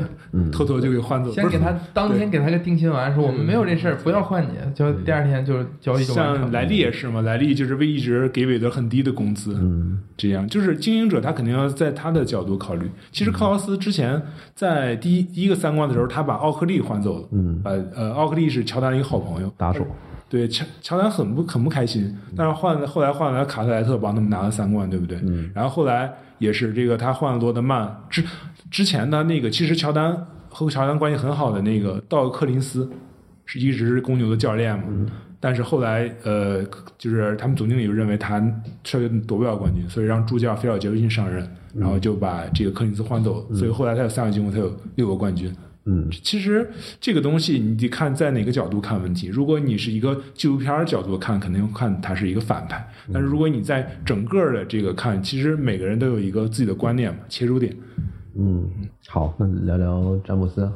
偷偷就给换走了。先给他 当天给他个定心丸，说我们没有这事儿，不要换你，就第二天就交易。像莱利也是嘛，莱利就是为一直给韦德很低的工资，嗯，这样就是经营者他肯定要在他的角度考虑。其实克劳斯之前在第一第一个三冠的时候，他把奥克利换走了，嗯，把呃奥克利是乔丹的一个好朋友，打手，对乔乔丹很不很不开心，但是换后来换来卡特莱特帮他们拿了三冠，对不对？嗯，然后后来也是这个他换了罗德曼之之前呢那个，其实乔丹和乔丹关系很好的那个道格克林斯是一直是公牛的教练嘛，但是后来呃就是他们总经理就认为他确实夺不了冠军，所以让助教菲尔杰克逊上任，然后就把这个柯林斯换走，所以后来他有三个进攻，他有六个冠军。嗯其实这个东西你得看在哪个角度看问题。如果你是一个纪录片儿角度看，肯定看他是一个反派；但是如果你在整个的这个看，其实每个人都有一个自己的观念嘛，切入点。嗯，好，那聊聊詹姆斯。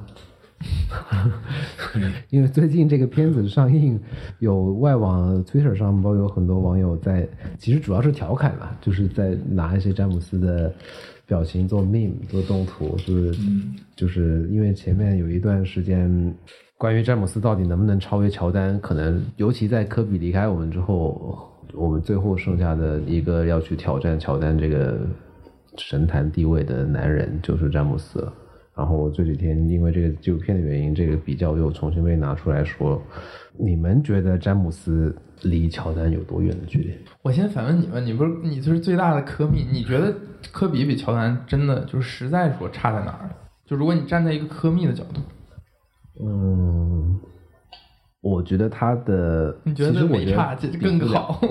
因为最近这个片子上映，有外网 Twitter 上包括有很多网友在，其实主要是调侃嘛，就是在拿一些詹姆斯的表情做 meme 做动图，就是、就是因为前面有一段时间，关于詹姆斯到底能不能超越乔丹，可能尤其在科比离开我们之后，我们最后剩下的一个要去挑战乔丹这个神坛地位的男人就是詹姆斯了。然后我这几天因为这个纪录片的原因，这个比较又重新被拿出来说，你们觉得詹姆斯离乔丹有多远的距离？我先反问你们，你不是你就是最大的科密，你觉得科比比乔丹真的就是实在说差在哪儿？就如果你站在一个科密的角度，嗯，我觉得他的，你觉得得没差，这更好？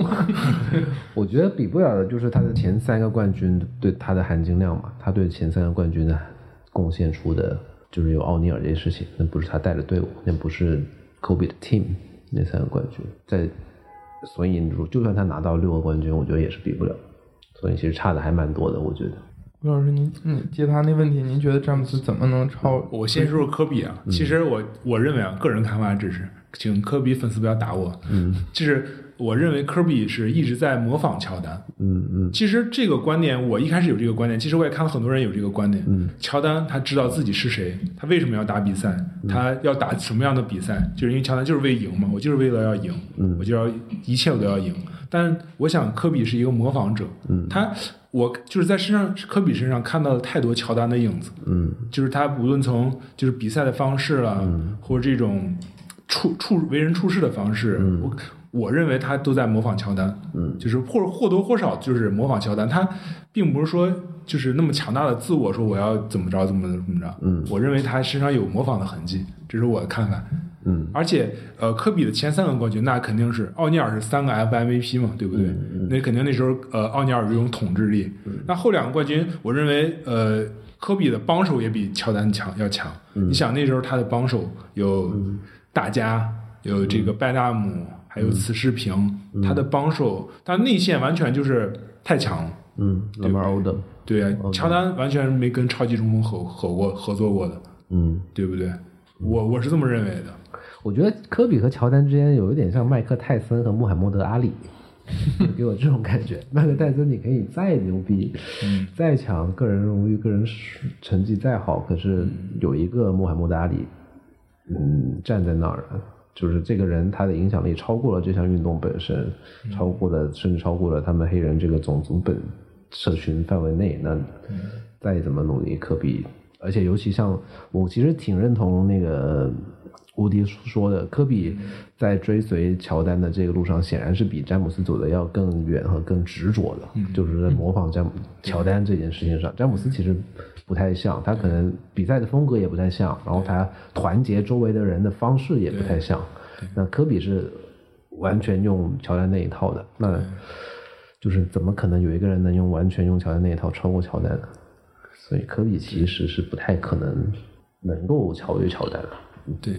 我觉得比不了的就是他的前三个冠军对他的含金量嘛，他对前三个冠军的贡献出的，就是有奥尼尔这些事情，那不是他带的队伍，那不是科比的 team 那三个冠军，在，所以如就算他拿到六个冠军，我觉得也是比不了，所以其实差的还蛮多的，我觉得。吴老师，您嗯接他那问题，您觉得詹姆斯怎么能超？我先说说科比啊，其实我我认为啊，个人看法只是，请科比粉丝不要打我，嗯，就是我认为科比是一直在模仿乔丹，嗯嗯。其实这个观点，我一开始有这个观点，其实我也看到很多人有这个观点。嗯，乔丹他知道自己是谁，他为什么要打比赛，他要打什么样的比赛，就是因为乔丹就是为赢嘛，我就是为了要赢，嗯。我就要一切我都要赢。但我想科比是一个模仿者，嗯。他我就是在身上科比身上看到了太多乔丹的影子，嗯。就是他无论从就是比赛的方式啦，或者这种处处为人处事的方式，我我认为他都在模仿乔丹，嗯就是或或多或少就是模仿乔丹，他并不是说就是那么强大的自我，说我要怎么着怎么怎么着，嗯我认为他身上有模仿的痕迹，这是我的看法。嗯而且，呃，科比的前三个冠军，那肯定是奥尼尔是三个 FMVP 嘛，对不对？那肯定那时候，呃，奥尼尔有这种统治力。那后两个冠军，我认为，呃，科比的帮手也比乔丹强要强。你想那时候他的帮手有大家，有这个拜纳姆，还有此世平，他的帮手，他内线完全就是太强了。嗯，Lamar Odom，对呀、乔丹完全没跟超级中锋合合过合作过的，嗯。对不对？我我是这么认为的。我觉得科比和乔丹之间有一点像麦克泰森和穆罕默德阿里，给我这种感觉。麦克泰森你可以再牛逼，嗯再强，个人荣誉、个人成绩再好，可是有一个穆罕默德阿里，嗯，站在那儿，就是这个人他的影响力超过了这项运动本身，超过了甚至超过了他们黑人这个种族本社群范围内，那再怎么努力，科比，而且尤其像我其实挺认同那个吴迪说的，科比在追随乔丹的这个路上，显然是比詹姆斯走的要更远和更执着的，就是在模仿詹姆乔丹这件事情上，詹姆斯其实不太像，他可能比赛的风格也不太像，然后他团结周围的人的方式也不太像。那科比是完全用乔丹那一套的，那就是怎么可能有一个人能用完全用乔丹那一套超过乔丹呢？所以科比其实是不太可能能够超越乔丹的。对，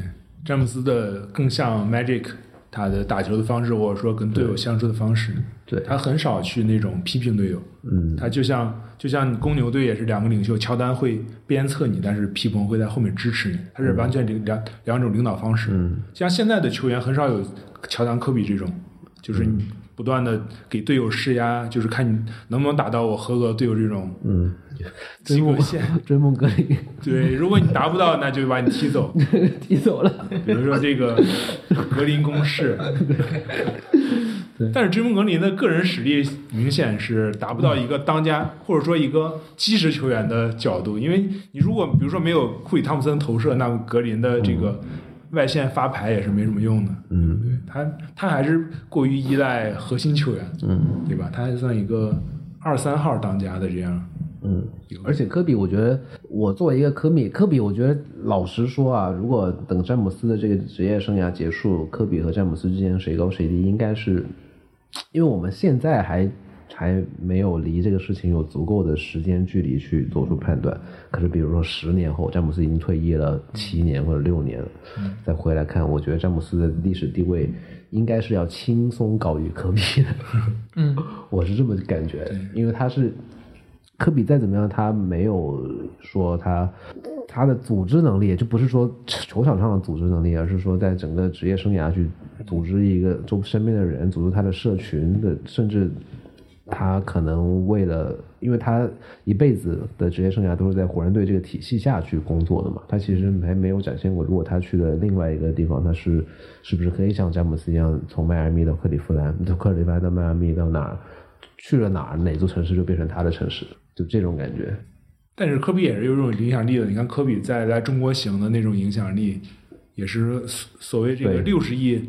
詹姆斯的更像 Magic，他的打球的方式，或者说跟队友相处的方式，对。他很少去那种批评队友。嗯，他就像就像公牛队也是两个领袖，乔丹会鞭策你，但是皮蓬会在后面支持你，他是完全两两两种领导方式。嗯，像现在的球员很少有乔丹、科比这种，就是你不断的给队友施压，就是看你能不能打到我合格队友这种嗯，及格线。追梦格林对，如果你达不到，那就把你踢走。踢走了。比如说这个格林公式，但是追梦格林的个人实力明显是达不到一个当家或者说一个基石球员的角度，因为你如果比如说没有库里汤普森投射，那么格林的这个外线发牌也是没什么用的，嗯对他他还是过于依赖核心球员，嗯对吧？他还算一个二三号当家的这样，嗯，而且科比，我觉得我作为一个科比，科比，我觉得老实说啊，如果等詹姆斯的这个职业生涯结束，科比和詹姆斯之间谁高谁低，应该是，因为我们现在还还没有离这个事情有足够的时间距离去做出判断。可是，比如说十年后，詹姆斯已经退役了七年或者六年了，再回来看，我觉得詹姆斯的历史地位应该是要轻松高于科比的。嗯，我是这么感觉，因为他是科比再怎么样，他没有说他他的组织能力，就不是说球场上的组织能力，而是说在整个职业生涯去组织一个周身边的人，组织他的社群的，甚至他可能为了，因为他一辈子的职业生涯都是在湖人队这个体系下去工作的嘛，他其实还没有展现过，如果他去了另外一个地方，他是是不是可以像詹姆斯一样，从迈阿密到克利夫兰，从克利夫兰到迈阿密到哪儿？去了哪儿，哪座城市就变成他的城市，就这种感觉。但是科比也是有这种影响力的。你看科比在在中国行的那种影响力，也是所所谓这个六十亿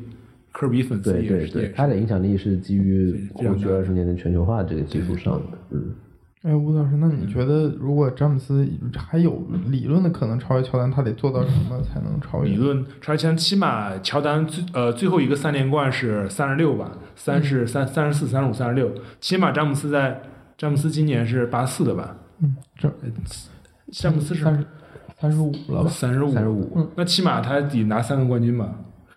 科比粉丝对对对，他的影响力是基于过去二十年的全球化这个基础上的。嗯，哎，吴老师，那你觉得如果詹姆斯还有理论的可能超越乔丹，他得做到什么才能超越？理论超越前起码乔丹最呃最后一个三连冠是三十六吧，三是三三十四、三十五、三十六，起码詹姆斯在詹姆斯今年是八四的吧？嗯，这詹姆斯是三十三十五了吧？三十五，三十五，那起码他得拿三个冠军吧？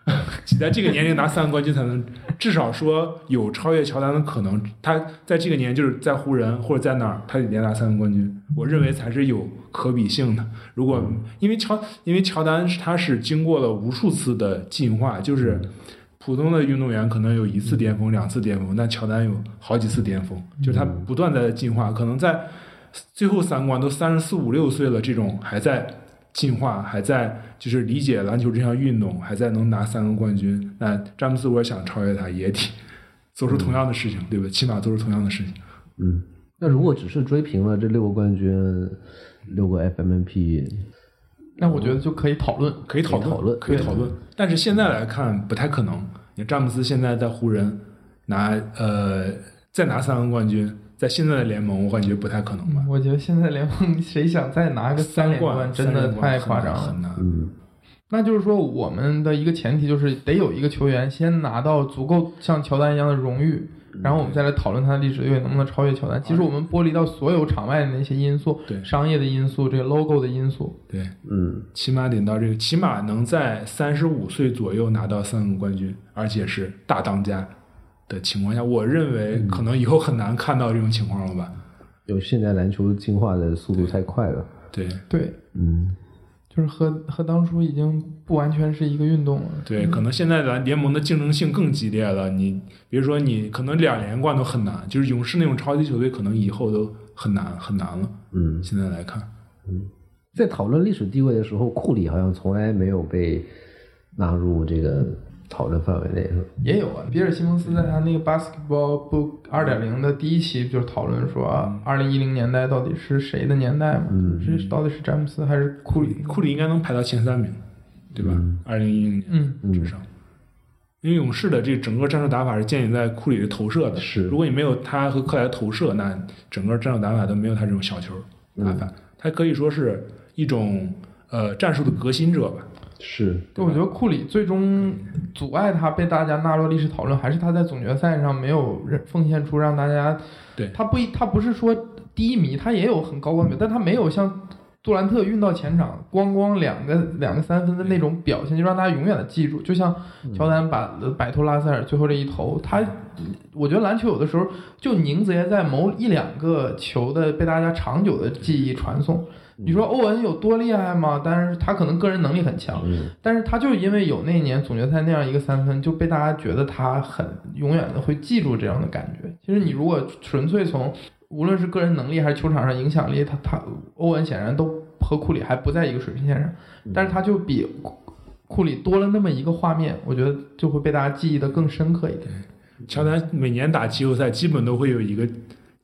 在这个年龄拿三个冠军才能，至少说有超越乔丹的可能。他在这个年就是在湖人或者在哪儿，他得连拿三个冠军，我认为才是有可比性的。如果因为乔因为乔丹他是经过了无数次的进化，就是普通的运动员可能有一次巅峰、两次巅峰，但乔丹有好几次巅峰，就是他不断在进化，可能在最后三关都三十四五六岁了，这种还在进化，还在就是理解篮球这项运动，还在能拿三个冠军。那詹姆斯，我想超越他，也得做出同样的事情，对不对？起码做出同样的事情。嗯，那如果只是追平了这六个冠军，六个 FMVP，那我觉得就可以讨论。可以讨论可以讨论。但是现在来看不太可能。你詹姆斯现在在湖人拿呃再拿三个冠军，在现在的联盟，我感觉不太可能吧。我觉得现在联盟谁想再拿个三连冠，真的太夸张了。很难。嗯，那就是说，我们的一个前提就是得有一个球员先拿到足够像乔丹一样的荣誉，然后我们再来讨论他的历史地位能不能超越乔丹。其实我们剥离到所有场外的那些因素，对。商业的因素，这个 logo 的因素，对，嗯，起码得到这个，起码能在三十五岁左右拿到三个冠军，而且是大当家的情况下，我认为可能以后很难看到这种情况了吧？有现在篮球进化的速度太快了。对。对，嗯，就是和和当初已经不完全是一个运动了。对，可能现在的联盟的竞争性更激烈了。你比如说，你可能两连冠都很难，就是勇士那种超级球队，可能以后都很难很难了。嗯，现在来看，嗯在讨论历史地位的时候，库里好像从来没有被纳入这个讨论范围内。是吧也有啊，比尔·西蒙斯在他那个 Basketball Book 二点零的第一期就是讨论说，二零一零年代到底是谁的年代嘛？嗯这到底是詹姆斯还是库里？库里应该能排到前三名，对吧？二零一零年嗯，至少。因为勇士的这整个战术打法是建立在库里的投射的，是如果你没有他和克莱的投射，那整个战术打法都没有他这种小球打法。他可以说是一种呃战术的革新者吧。是，对，我觉得库里最终阻碍他被大家纳入历史讨论，还是他在总决赛上没有让奉献出让大家，对他不一他不是说低迷，他也有很高光的，但他没有像杜兰特运到前场，咣咣两个两个三分的那种表现，就让大家永远的记住。就像乔丹把摆脱拉塞尔最后这一投，他我觉得篮球有的时候就凝结在某一两个球的被大家长久的记忆传送。你说欧文有多厉害吗？但是他可能个人能力很强，嗯但是他就因为有那年总决赛那样一个三分，就被大家觉得他很永远的会记住这样的感觉。其实你如果纯粹从无论是个人能力还是球场上影响力，他他欧文显然都和库里还不在一个水平线上，但是他就比库库里多了那么一个画面，我觉得就会被大家记忆的更深刻一点。乔丹每年打季后赛，基本都会有一个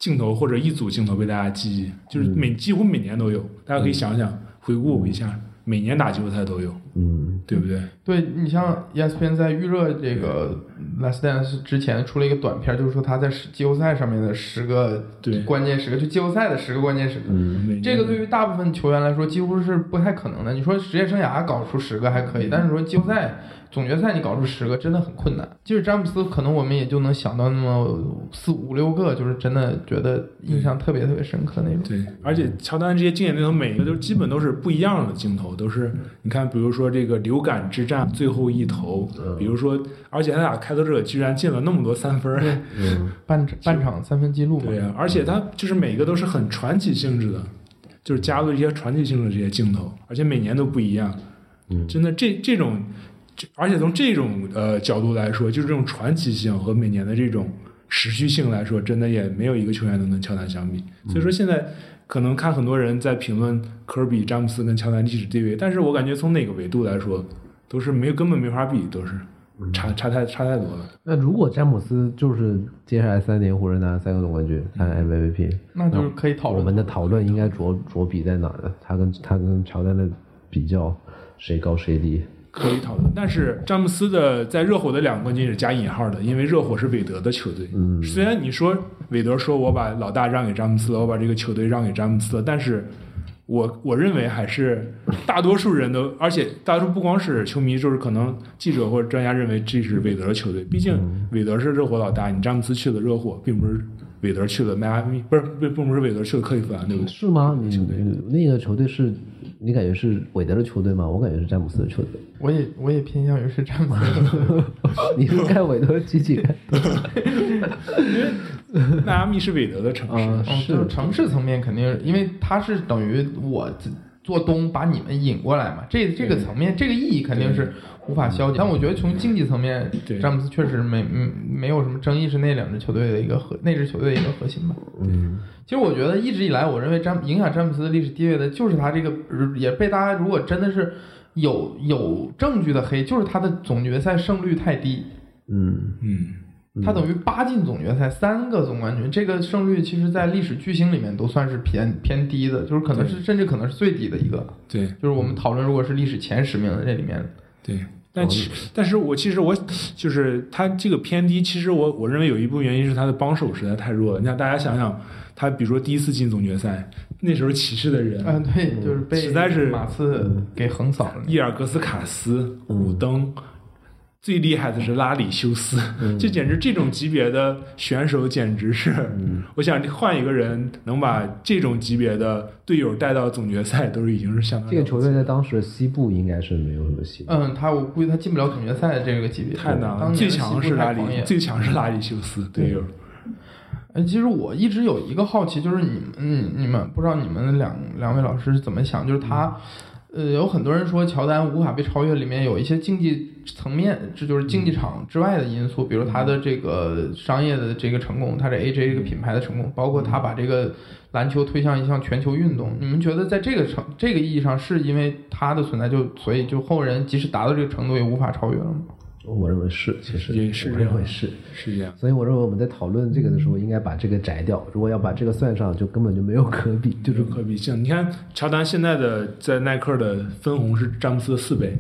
镜头或者一组镜头被大家记忆，就是每几乎每年都有。大家可以想想，回顾一下，每年打季后赛都有。嗯对不对？对你像 E ESPN 在预热这个 Last Dance 之前出了一个短片，就是说他在季后赛上面的十个对关键时刻，就季后赛的十个关键时刻。嗯这个对于大部分球员来说几乎是不太可能的。你说职业生涯搞出十个还可以，但是说季后赛、总决赛你搞出十个真的很困难。就是詹姆斯，可能我们也就能想到那么四五六个，就是真的觉得印象特别特别深刻那种。对，而且乔丹这些经典镜头，每个都基本都是不一样的镜头，都是你看，比如说这个流感之战最后一投，比如说，而且他俩开拓者居然进了那么多三分半半场三分记录嘛对，呀、而且他就是每个都是很传奇性质的，就是加入一些传奇性质的这些镜头，而且每年都不一样。嗯真的这这种，这而且从这种呃角度来说，就是这种传奇性和每年的这种持续性来说，真的也没有一个球员能跟乔丹相比。所以说现在可能看很多人在评论科比、詹姆斯跟乔丹历史地位，但是我感觉从哪个维度来说，都是没根本没法比，都是差差太差太多了。那如果詹姆斯就是接下来三年湖人拿三个总冠军，拿 MVP，那就是可以讨论。我们的讨论应该着着笔在哪呢？他跟他跟乔丹的比较，谁高谁低？可以讨论，但是詹姆斯的在热火的两个冠军是加引号的，因为热火是韦德的球队。嗯虽然你说韦德说我把老大让给詹姆斯了，我把这个球队让给詹姆斯了，但是我我认为还是大多数人都，而且大多数不光是球迷，就是可能记者或者专家认为这是韦德的球队，毕竟韦德是热火老大，你詹姆斯去了热火，并不是韦德去了迈阿密，不是并并不是韦德去了克利夫兰，对不对？是吗？你你那个球队是，你感觉是韦德的球队吗？我感觉是詹姆斯的球队。我也我也偏向于是詹姆斯。你是看韦德积极看？迈阿密是韦德的城市，啊，嗯，就是城市层面肯定是，因为他是等于我做东把你们引过来嘛，这这个层面这个意义肯定是无法消解。但我觉得从竞技层面，詹姆斯确实没嗯没有什么争议，是那两支球队的一个核那支球队的一个核心吧。嗯其实我觉得一直以来，我认为詹影响詹姆斯的历史地位的，就是他这个也被大家如果真的是有有证据的黑，就是他的总决赛胜率太低。嗯嗯，他等于八进总决赛，三个总冠军，这个胜率其实在历史巨星里面都算是偏偏低的，就是可能是甚至可能是最低的一个。对。就是我们讨论如果是历史前十名的这里面，对，但其但是我其实我就是他这个偏低，其实我我认为有一部分原因是他的帮手实在太弱了。你看大家想想，他比如说第一次进总决赛，那时候骑士的人，嗯、对，就是被实在是马刺给横扫了。伊尔格斯卡斯、武登，最厉害的是拉里修斯，这简直这种级别的选手简直是，我想换一个人能把这种级别的队友带到总决赛，都是已经是相当这个球队在当时的西部应该是没有什么希望。嗯，他我估计他进不了总决赛这个级别，太难了，最强是拉里最强是拉里修斯队友。哎，其实我一直有一个好奇，就是你们，嗯，你们不知道你们两两位老师是怎么想？就是他，呃，有很多人说乔丹无法被超越，里面有一些竞技层面，这就是竞技场之外的因素，比如他的这个商业的这个成功，他这 AJ 这个品牌的成功，包括他把这个篮球推向一项全球运动。你们觉得在这个成这个意义上，是因为他的存在就，所以就后人即使达到这个程度，也无法超越了吗？我认为是，其实我也是这样认为是。是这样，所以我认为我们在讨论这个的时候，应该把这个摘掉。如果要把这个算上，就根本就没有可比，就就是是可比性。你看乔丹现在的在耐克的分红是詹姆斯的四倍，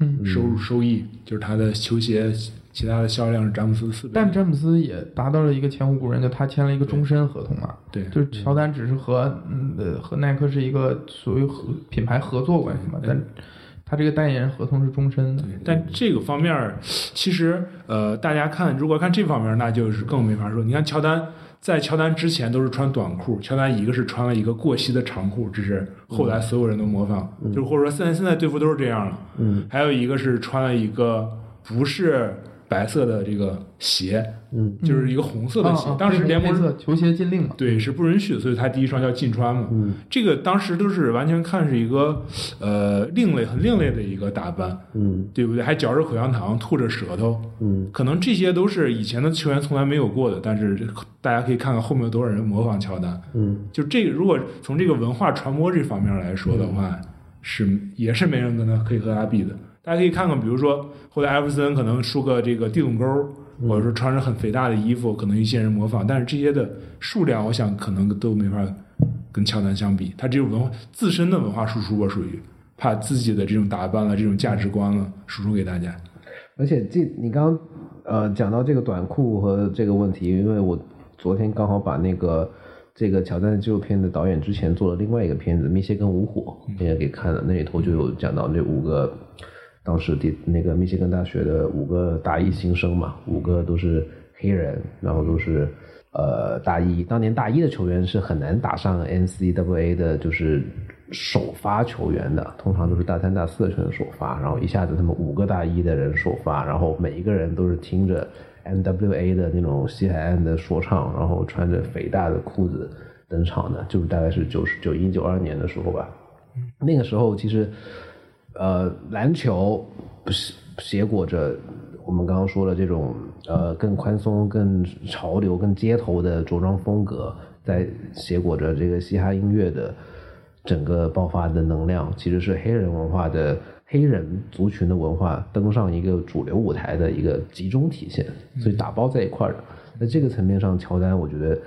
嗯，收入收益就是他的球鞋其他的销量是詹姆斯的四倍。但詹姆斯也达到了一个前无古人，就他签了一个终身合同嘛。对就是乔丹只是和嗯呃和耐克是一个属于合品牌合作关系嘛，但他这个代言人合同是终身的。对，但这个方面儿其实呃，大家看如果看这方面儿，那就是更没法说。你看乔丹。在乔丹之前都是穿短裤，乔丹一个是穿了一个过膝的长裤，这是后来所有人都模仿，就是或者说现在现在队服都是这样了。嗯还有一个是穿了一个不是白色的这个鞋，嗯就是一个红色的鞋。当时联盟球鞋禁令嘛。对是不允许，所以他第一双叫禁穿嘛。嗯这个当时都是完全看是一个呃另类、很另类的一个打扮，嗯对不对？还嚼着口香糖，吐着舌头，嗯可能这些都是以前的球员从来没有过的。但是大家可以看看后面有多少人模仿乔丹。嗯就这个，如果从这个文化传播这方面来说的话，是也是没人跟他可以和他比的。大家可以看看，比如说后来艾弗森可能梳个这个地垄沟，或者说穿着很肥大的衣服，可能一些人模仿，但是这些的数量，我想可能都没法跟乔丹相比。他这种文化自身的文化输出吧，属于把自己的这种打扮了、这种价值观了输出给大家。而且这你刚刚呃讲到这个短裤和这个问题，因为我昨天刚好把那个这个乔丹的纪录片的导演之前做了另外一个片子《密歇根无火》也给看了，那里头就有讲到那五个当时的那个密歇根大学的五个大一新生嘛，五个都是黑人，然后都是呃大一，当年大一的球员是很难打上 NCAA 的，就是。首发球员的通常都是大三、大四的球员首发，然后一下子他们五个大一的人首发，然后每一个人都是听着 NWA 的那种西海岸的说唱，然后穿着肥大的裤子登场的，就是大概是九十九一九二年的时候吧。那个时候其实，呃，篮球不是挟裹着我们刚刚说的这种呃更宽松、更潮流、更街头的着装风格，在挟裹着这个嘻哈音乐的。整个爆发的能量其实是黑人文化的黑人族群的文化登上一个主流舞台的一个集中体现，所以打包在一块儿的。那这个层面上，乔丹我觉得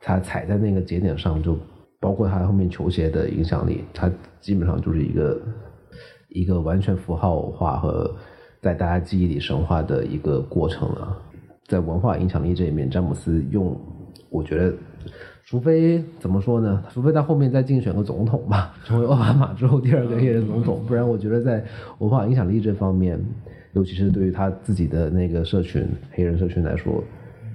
他踩在那个节点上，就包括他后面球鞋的影响力，他基本上就是一个一个完全符号化和在大家记忆里神话的一个过程了。在文化影响力这一面，詹姆斯用我觉得。除非怎么说呢？除非他后面再竞选个总统吧，成为奥巴马之后第二个黑人总统，不然我觉得在文化影响力这方面，尤其是对于他自己的那个社群黑人社群来说，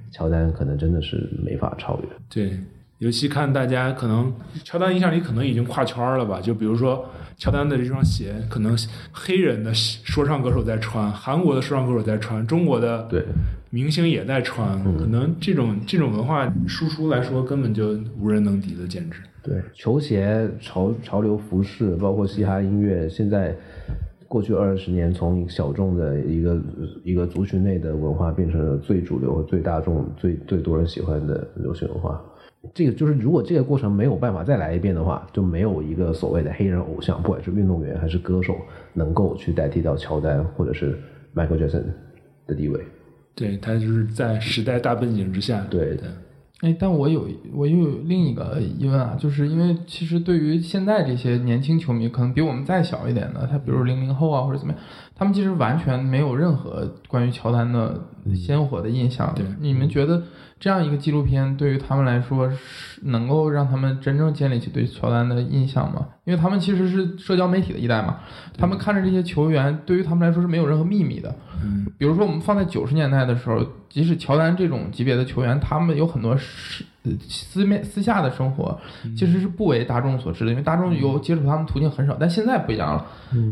乔丹可能真的是没法超越。对，尤其看大家可能乔丹影响力可能已经跨圈了吧？就比如说乔丹的这双鞋，可能黑人的说唱歌手在穿，韩国的说唱歌手在穿，中国的对。明星也在穿，可能这种这种文化输出来说，根本就无人能敌的，简直。对，球鞋、潮潮流服饰，包括嘻哈音乐，现在过去二十年，从小众的一个一个族群内的文化，变成了最主流、最大众、最最多人喜欢的流行文化。这个就是，如果这个过程没有办法再来一遍的话，就没有一个所谓的黑人偶像，不管是运动员还是歌手，能够去代替到乔丹或者是 Michael Jackson 的地位。对他就是在时代大背景之下，对的。哎，但我有我又有另一个疑问啊，就是因为其实对于现在这些年轻球迷，可能比我们再小一点的，他比如零零后啊或者怎么样，他们其实完全没有任何关于乔丹的鲜活的印象。对，你们觉得这样一个纪录片对于他们来说是能够让他们真正建立起对乔丹的印象吗？因为他们其实是社交媒体的一代嘛，他们看着这些球员，对于他们来说是没有任何秘密的。嗯，比如说我们放在九十年代的时候，即使乔丹这种级别的球员，他们有很多私私面私下的生活，其实是不为大众所知的，因为大众有接触他们途径很少。但现在不一样了，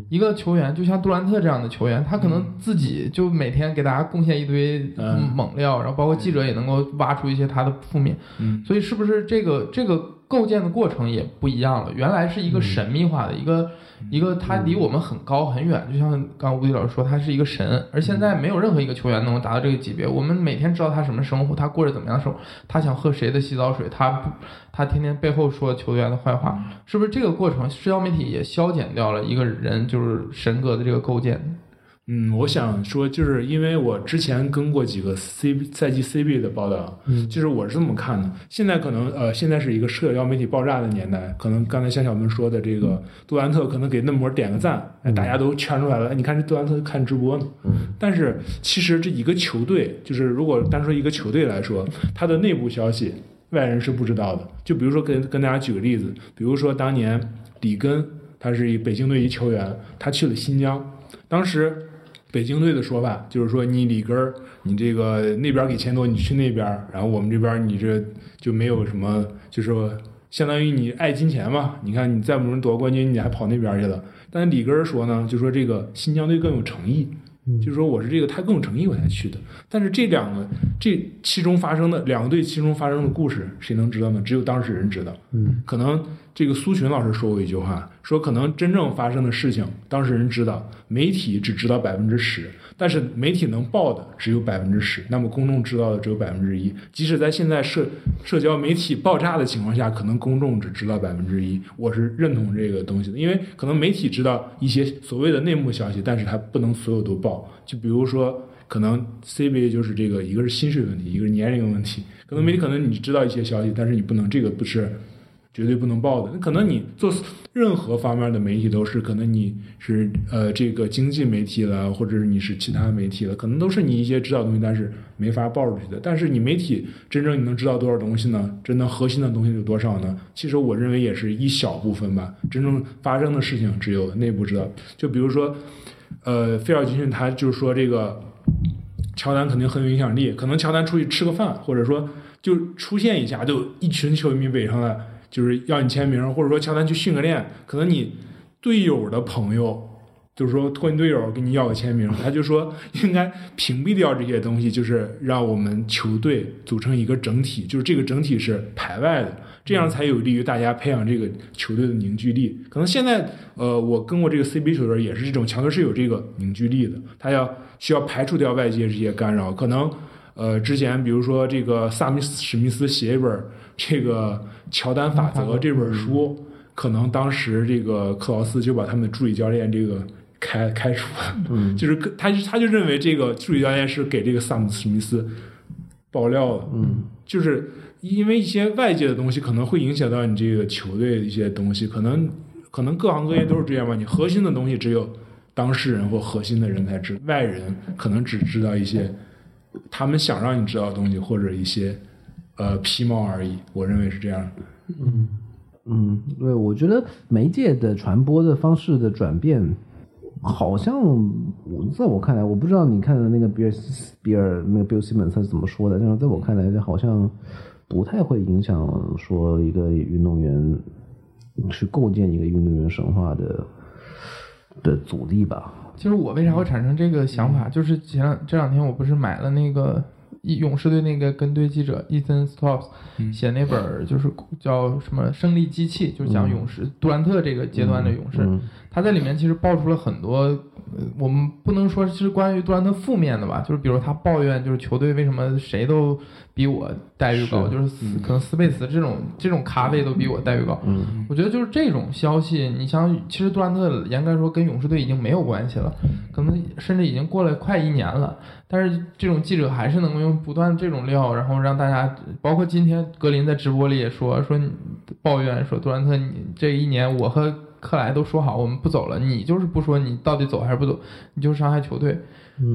一个球员就像杜兰特这样的球员，他可能自己就每天给大家贡献一堆猛料，然后包括记者也能够挖出一些他的负面。嗯，所以是不是这个这个？构建的过程也不一样了，原来是一个神秘化的一个一个，他离我们很高很远，就像刚刚吴迪老师说，他是一个神，而现在没有任何一个球员能够达到这个级别。我们每天知道他什么生活，他过着怎么样的生活，他想喝谁的洗澡水，他不他天天背后说球员的坏话，是不是这个过程，社交媒体也消减掉了一个人就是神格的这个构建？嗯，我想说，就是因为我之前跟过几个 C 赛季 CB 的报道，嗯，就是我是这么看的。现在可能呃，现在是一个社交媒体爆炸的年代，可能刚才像小明说的这个杜兰特，可能给嫩模点个赞，大家都圈出来了。你看这杜兰特看直播呢，嗯，但是其实这一个球队，就是如果单说一个球队来说，他的内部消息外人是不知道的。就比如说跟跟大家举个例子，比如说当年里根，他是一北京队一球员，他去了新疆，当时。北京队的说法就是说，你里根儿，你这个那边给钱多，你去那边，然后我们这边你这就没有什么，就是说相当于你爱金钱嘛。你看你再不能夺冠军，你还跑那边去了。但是里根儿说呢，就说这个新疆队更有诚意。就是说我是这个，他更有诚意我才去的。但是这两个这其中发生的两个队其中发生的故事，谁能知道呢？只有当事人知道。嗯，可能这个苏群老师说过一句话，说可能真正发生的事情，当事人知道，媒体只知道百分之十。但是媒体能报的只有百分之十，那么公众知道的只有百分之一。即使在现在社社交媒体爆炸的情况下，可能公众只知道百分之一。我是认同这个东西的，因为可能媒体知道一些所谓的内幕消息，但是它不能所有都报。就比如说，可能 CBA 就是这个，一个是薪水问题，一个是年龄问题。可能媒体可能你知道一些消息，但是你不能这个不是。绝对不能报的。那可能你做任何方面的媒体都是，可能你是呃这个经济媒体了，或者是你是其他媒体了，可能都是你一些知道的东西，但是没法报出去的。但是你媒体真正你能知道多少东西呢？真的核心的东西有多少呢？其实我认为也是一小部分吧。真正发生的事情只有内部知道。就比如说，呃，菲尔杰逊他就是说这个乔丹肯定很有影响力，可能乔丹出去吃个饭，或者说就出现一下，就一群球迷围上来，就是要你签名，或者说乔丹去训个练，可能你队友的朋友。就是说，托你队友给你要个签名，他就说应该屏蔽掉这些东西，就是让我们球队组成一个整体，就是这个整体是排外的，这样才有利于大家培养这个球队的凝聚力。可能现在，呃，我跟过这个 CBA 球队也是这种，强队是有这个凝聚力的，他要需要排除掉外界这些干扰。可能，呃，之前比如说这个萨米史密斯写一本这个乔丹法则这本书，可能当时这个克劳斯就把他们的助理教练这个。开开除了，就是他他就认为这个助理教练是给这个萨姆史密斯爆料的，嗯，就是因为一些外界的东西可能会影响到你这个球队的一些东西，可能可能各行各业都是这样吧。你核心的东西只有当事人或核心的人才知，外人可能只知道一些他们想让你知道的东西，或者一些呃皮毛而已。我认为是这样。嗯嗯，对，我觉得媒介的传播的方式的转变。好像在我看来，我不知道你看的那个比尔比尔那个 Bill Simmons 是怎么说的，但是在我看来，好像不太会影响说一个运动员去构建一个运动员神话的的阻力吧。其实我为啥会产生这个想法，就是前两这两天我不是买了那个勇士队那个跟队记者 Ethan s t o p s 写那本就是叫什么胜利机器，就是讲勇士杜兰特这个阶段的勇士。他在里面其实爆出了很多，我们不能说是关于杜兰特负面的吧，就是比如他抱怨，就是球队为什么谁都比我待遇高，就是可能斯贝茨这种这种咖位都比我待遇高。嗯，我觉得就是这种消息，你像其实杜兰特严格说跟勇士队已经没有关系了，可能甚至已经过了快一年了，但是这种记者还是能够用不断这种料，然后让大家，包括今天格林在直播里也说说抱怨说杜兰特你这一年我和。克莱都说好，我们不走了。你就是不说，你到底走还是不走？你就伤害球队。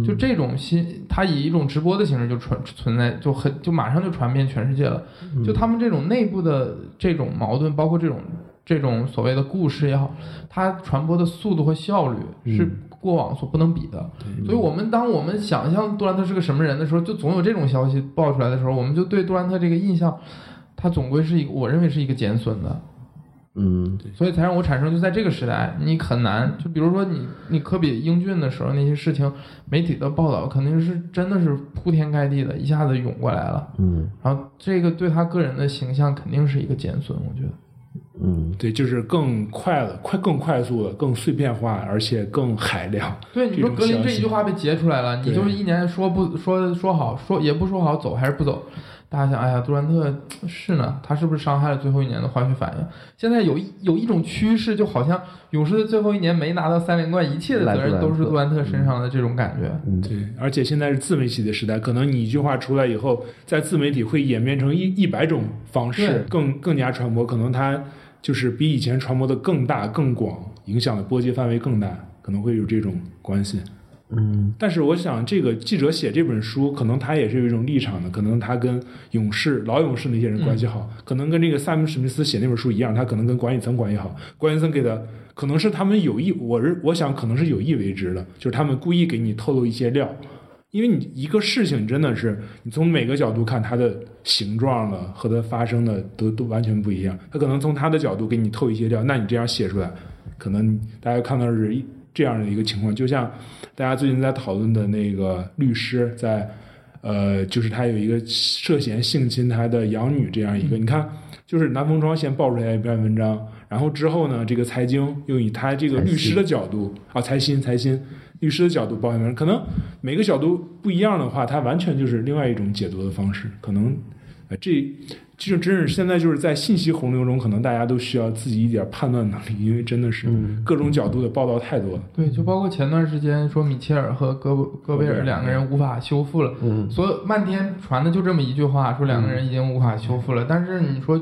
就这种新，他以一种直播的形式就传存在，就很就马上就传遍全世界了。就他们这种内部的这种矛盾，包括这种这种所谓的故事也好，它传播的速度和效率是过往所不能比的。所以，我们当我们想象杜兰特是个什么人的时候，就总有这种消息爆出来的时候，我们就对杜兰特这个印象，他总归是一个，我认为是一个减损的。嗯，所以才让我产生，就在这个时代，你很难，就比如说你你科比英俊的时候那些事情，媒体的报道肯定是真的是铺天盖地的，一下子涌过来了。嗯，然后这个对他个人的形象肯定是一个减损，我觉得。嗯，对，就是更快了，快更快速了，更碎片化，而且更海量。对，你说格林这一句话被截出来了，你就是一年说不说说好，说也不说好走还是不走。大家想，哎呀，杜兰特是呢，他是不是伤害了最后一年的化学反应？现在有一有一种趋势，就好像勇士的最后一年没拿到三连冠，一切的责任都是杜兰特身上的这种感觉。对，而且现在是自媒体的时代，可能你一句话出来以后，在自媒体会演变成一一百种方式，更更加传播，可能它就是比以前传播的更大、更广，影响的波及范围更大，可能会有这种关系。嗯，但是我想，这个记者写这本书，可能他也是有一种立场的，可能他跟勇士老勇士那些人关系好，可能跟这个萨姆史密斯写那本书一样，他可能跟管理层关系好，管理层给的可能是他们有意，我是我想可能是有意为之的，就是他们故意给你透露一些料，因为你一个事情真的是你从每个角度看它的形状了和它发生的都都完全不一样，他可能从他的角度给你透一些料，那你这样写出来，可能大家看到是这样的一个情况，就像。大家最近在讨论的那个律师，在呃，就是他有一个涉嫌性侵他的养女这样一个，你看，就是南风窗先爆出来一篇文章，然后之后呢，这个财经又以他这个律师的角度啊，财新财新律师的角度报一篇，可能每个角度不一样的话，它完全就是另外一种解读的方式，可能呃这。其实真是现在就是在信息洪流中，可能大家都需要自己一点判断能力，因为真的是各种角度的报道太多了。对，就包括前段时间说米切尔和戈戈贝尔两个人无法修复了，所以漫天传的就这么一句话，说两个人已经无法修复了。但是你说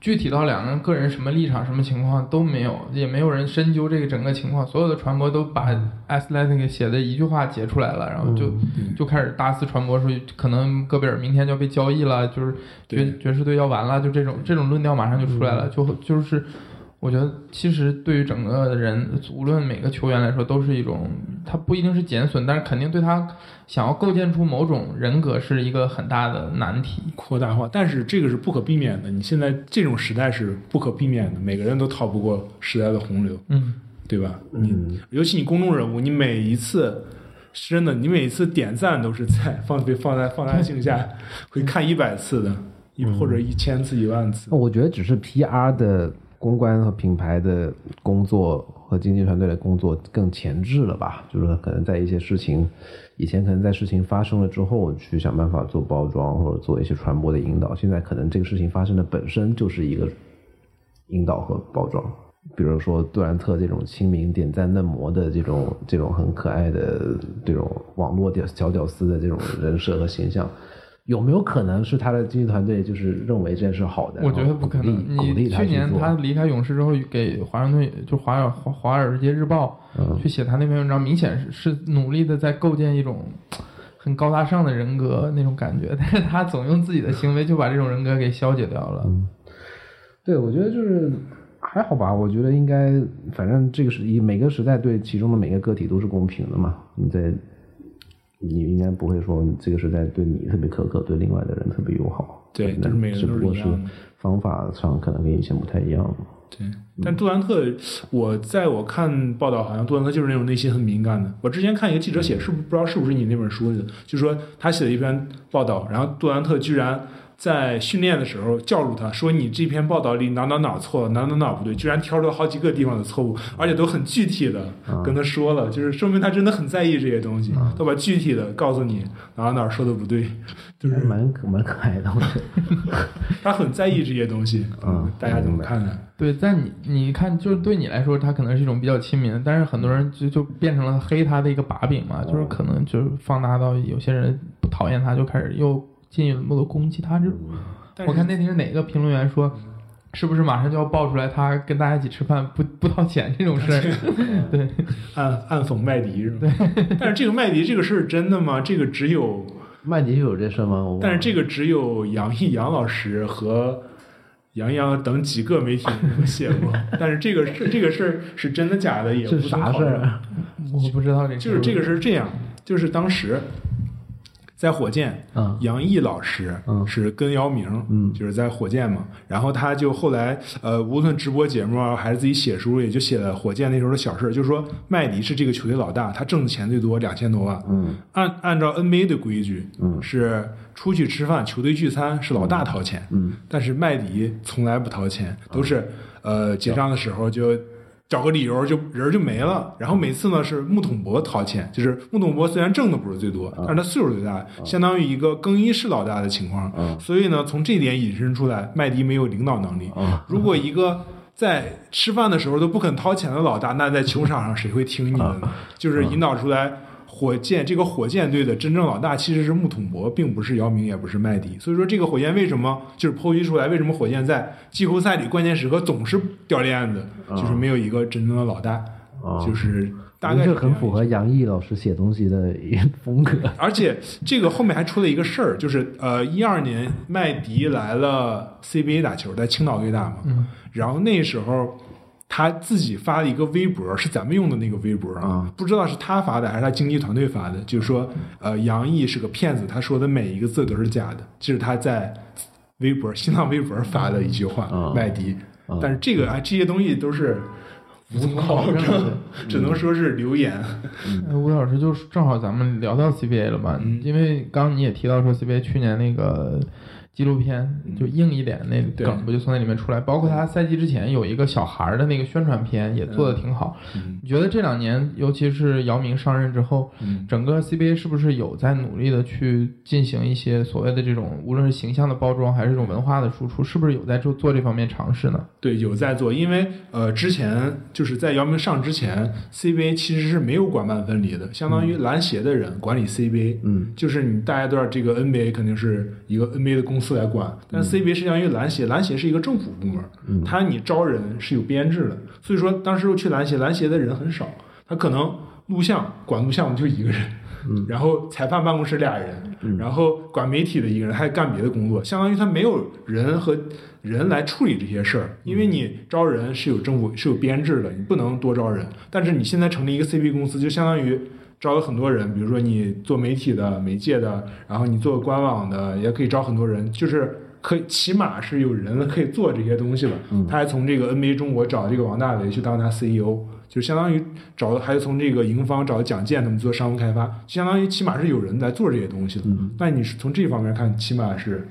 具体到两个人个人什么立场、什么情况都没有，也没有人深究这个整个情况。所有的传播都把 Athletic 写的一句话截出来了，然后就、就开始大肆传播说可能戈贝尔明天就要被交易了，就是爵爵士队要完了，就这种这种论调马上就出来了，就就是。我觉得其实对于整个人，无论每个球员来说，都是一种，他不一定是减损，但是肯定对他想要构建出某种人格是一个很大的难题。扩大化，但是这个是不可避免的。你现在这种时代是不可避免的，每个人都逃不过时代的洪流，嗯，对吧？你尤其你公众人物，你每一次是真的，你每一次点赞都是在放被放在放大镜下会看一百次的，一或者一千次、一万次。我觉得只是 PR 的公关和品牌的工作和经纪团队的工作更前置了吧？就是可能在一些事情以前可能在事情发生了之后去想办法做包装或者做一些传播的引导，现在可能这个事情发生的本身就是一个引导和包装。比如说杜兰特这种亲民、点赞嫩模的这种这种很可爱的这种网络屌小屌丝的这种人设和形象，有没有可能是他的经纪团队就是认为这件事好的？我觉得不可能。你去年他离开勇士之后，给华盛顿就华尔华华尔街日报嗯去写他那篇文章，明显是是努力的在构建一种很高大上的人格那种感觉，但是他总用自己的行为就把这种人格给消解掉了。对，我觉得就是还好吧。我觉得应该，反正这个是以每个时代对其中的每个个体都是公平的嘛。你在你应该不会说这个是在对你特别苛刻，对另外的人特别友好。对就是每个人只不过是都是一样的方法上可能跟以前不太一样。对，但杜兰特，我在我看报道，好像杜兰特就是那种内心很敏感的。我之前看一个记者写，是不不知道是不是你那本书里的，就说他写了一篇报道，然后杜兰特居然在训练的时候叫住他说：“你这篇报道里哪哪哪错了，哪哪哪不对。”居然挑出了好几个地方的错误，而且都很具体的跟他说了，就是说明他真的很在意这些东西，都把具体的告诉你哪哪哪说的不对，就是蛮蛮可爱的，我觉得。他很在意这些东西。嗯大家怎么看呢？对，在你你看，就是对你来说，他可能是一种比较亲民，但是很多人就就变成了黑他的一个把柄嘛，就是可能就是放大到有些人不讨厌他，就开始又进一步的攻击他这种。但是我看那天是哪个评论员说，是不是马上就要爆出来他跟大家一起吃饭不不掏钱这种事儿？对，暗暗讽麦迪是吗？对？但是这个麦迪这个事儿真的吗？这个只有，麦迪有这事吗？我但是这个只有杨毅杨老师和杨洋等几个媒体人写过。但是这个事这个事儿是真的假的也不这是啥事儿啊？我不知道这个，就是这个事是这样，就是当时在火箭，嗯。杨毅老师嗯。是跟姚明，嗯。就是在火箭嘛，然后他就后来呃，无论直播节目啊，还是自己写书，也就写了火箭那时候的小事儿，就是说麦迪是这个球队老大，他挣的钱最多，两千多万，嗯。按按照 NBA 的规矩，嗯。是出去吃饭，球队聚餐是老大掏钱，嗯。但是麦迪从来不掏钱，都是呃结账的时候就找个理由就人就没了。然后每次呢是木桶博掏钱，就是木桶博虽然挣的不是最多，但是他岁数最大，相当于一个更衣室老大的情况。所以呢，从这点引申出来，麦迪没有领导能力。如果一个在吃饭的时候都不肯掏钱的老大，那在球场上谁会听你的呢？就是引导出来。火箭这个火箭队的真正老大其实是穆统博，并不是姚明，也不是麦迪。所以说，这个火箭为什么就是剖析出来，为什么火箭在季后赛里关键时刻总是掉链子，就是没有一个真正的老大，啊就是大概是这很符合杨毅老师写东西的一个风格。而且这个后面还出了一个事儿，就是呃，一二年麦迪来了 CBA 打球，在青岛队打嘛，然后那时候他自己发了一个微博，是咱们用的那个微博啊，不知道是他发的还是他经纪团队发的，就是说呃，杨毅是个骗子，他说的每一个字都是假的，这是他在微博新浪微博发的一句话，嗯。麦迪，但是这个啊这些东西都是。无从考证，只能说是流言。呃吴老师就是正好咱们聊到 CBA 了嘛，嗯。因为刚刚你也提到说 CBA 去年那个纪录片就硬一点那梗不就从那里面出来，包括他赛季之前有一个小孩的那个宣传片也做的挺好。嗯。你觉得这两年，尤其是姚明上任之后，嗯。整个 CBA 是不是有在努力的去进行一些所谓的这种，无论是形象的包装还是这种文化的输出，是不是有在做做这方面尝试呢？对，有在做，因为呃，之前就是在姚明上之前，CBA 其实是没有管办分离的，相当于篮协的人管理 CBA，嗯，就是你大家都知道，这个 NBA 肯定是一个 NBA 的公司司来管。但 CBA 是相当于篮协，篮协是一个政府部门，它你招人是有编制的。所以说当时我去篮协，篮协的人很少，他可能录像管录像的就一个人。然后裁判办公室俩人，然后管媒体的一个人，还干别的工作，相当于他没有人和人来处理这些事儿，因为你招人是有政府是有编制的，你不能多招人。但是你现在成立一个 CB 公司，就相当于招了很多人，比如说你做媒体的、媒介的，然后你做官网的，也可以招很多人，就是可以起码是有人可以做这些东西了。他还从这个 NBA 中国找这个王大为去当他 CEO。就相当于找的，还是从这个营方找蒋健他们做商务开发，相当于起码是有人在做这些东西的。那你是从这方面看，起码是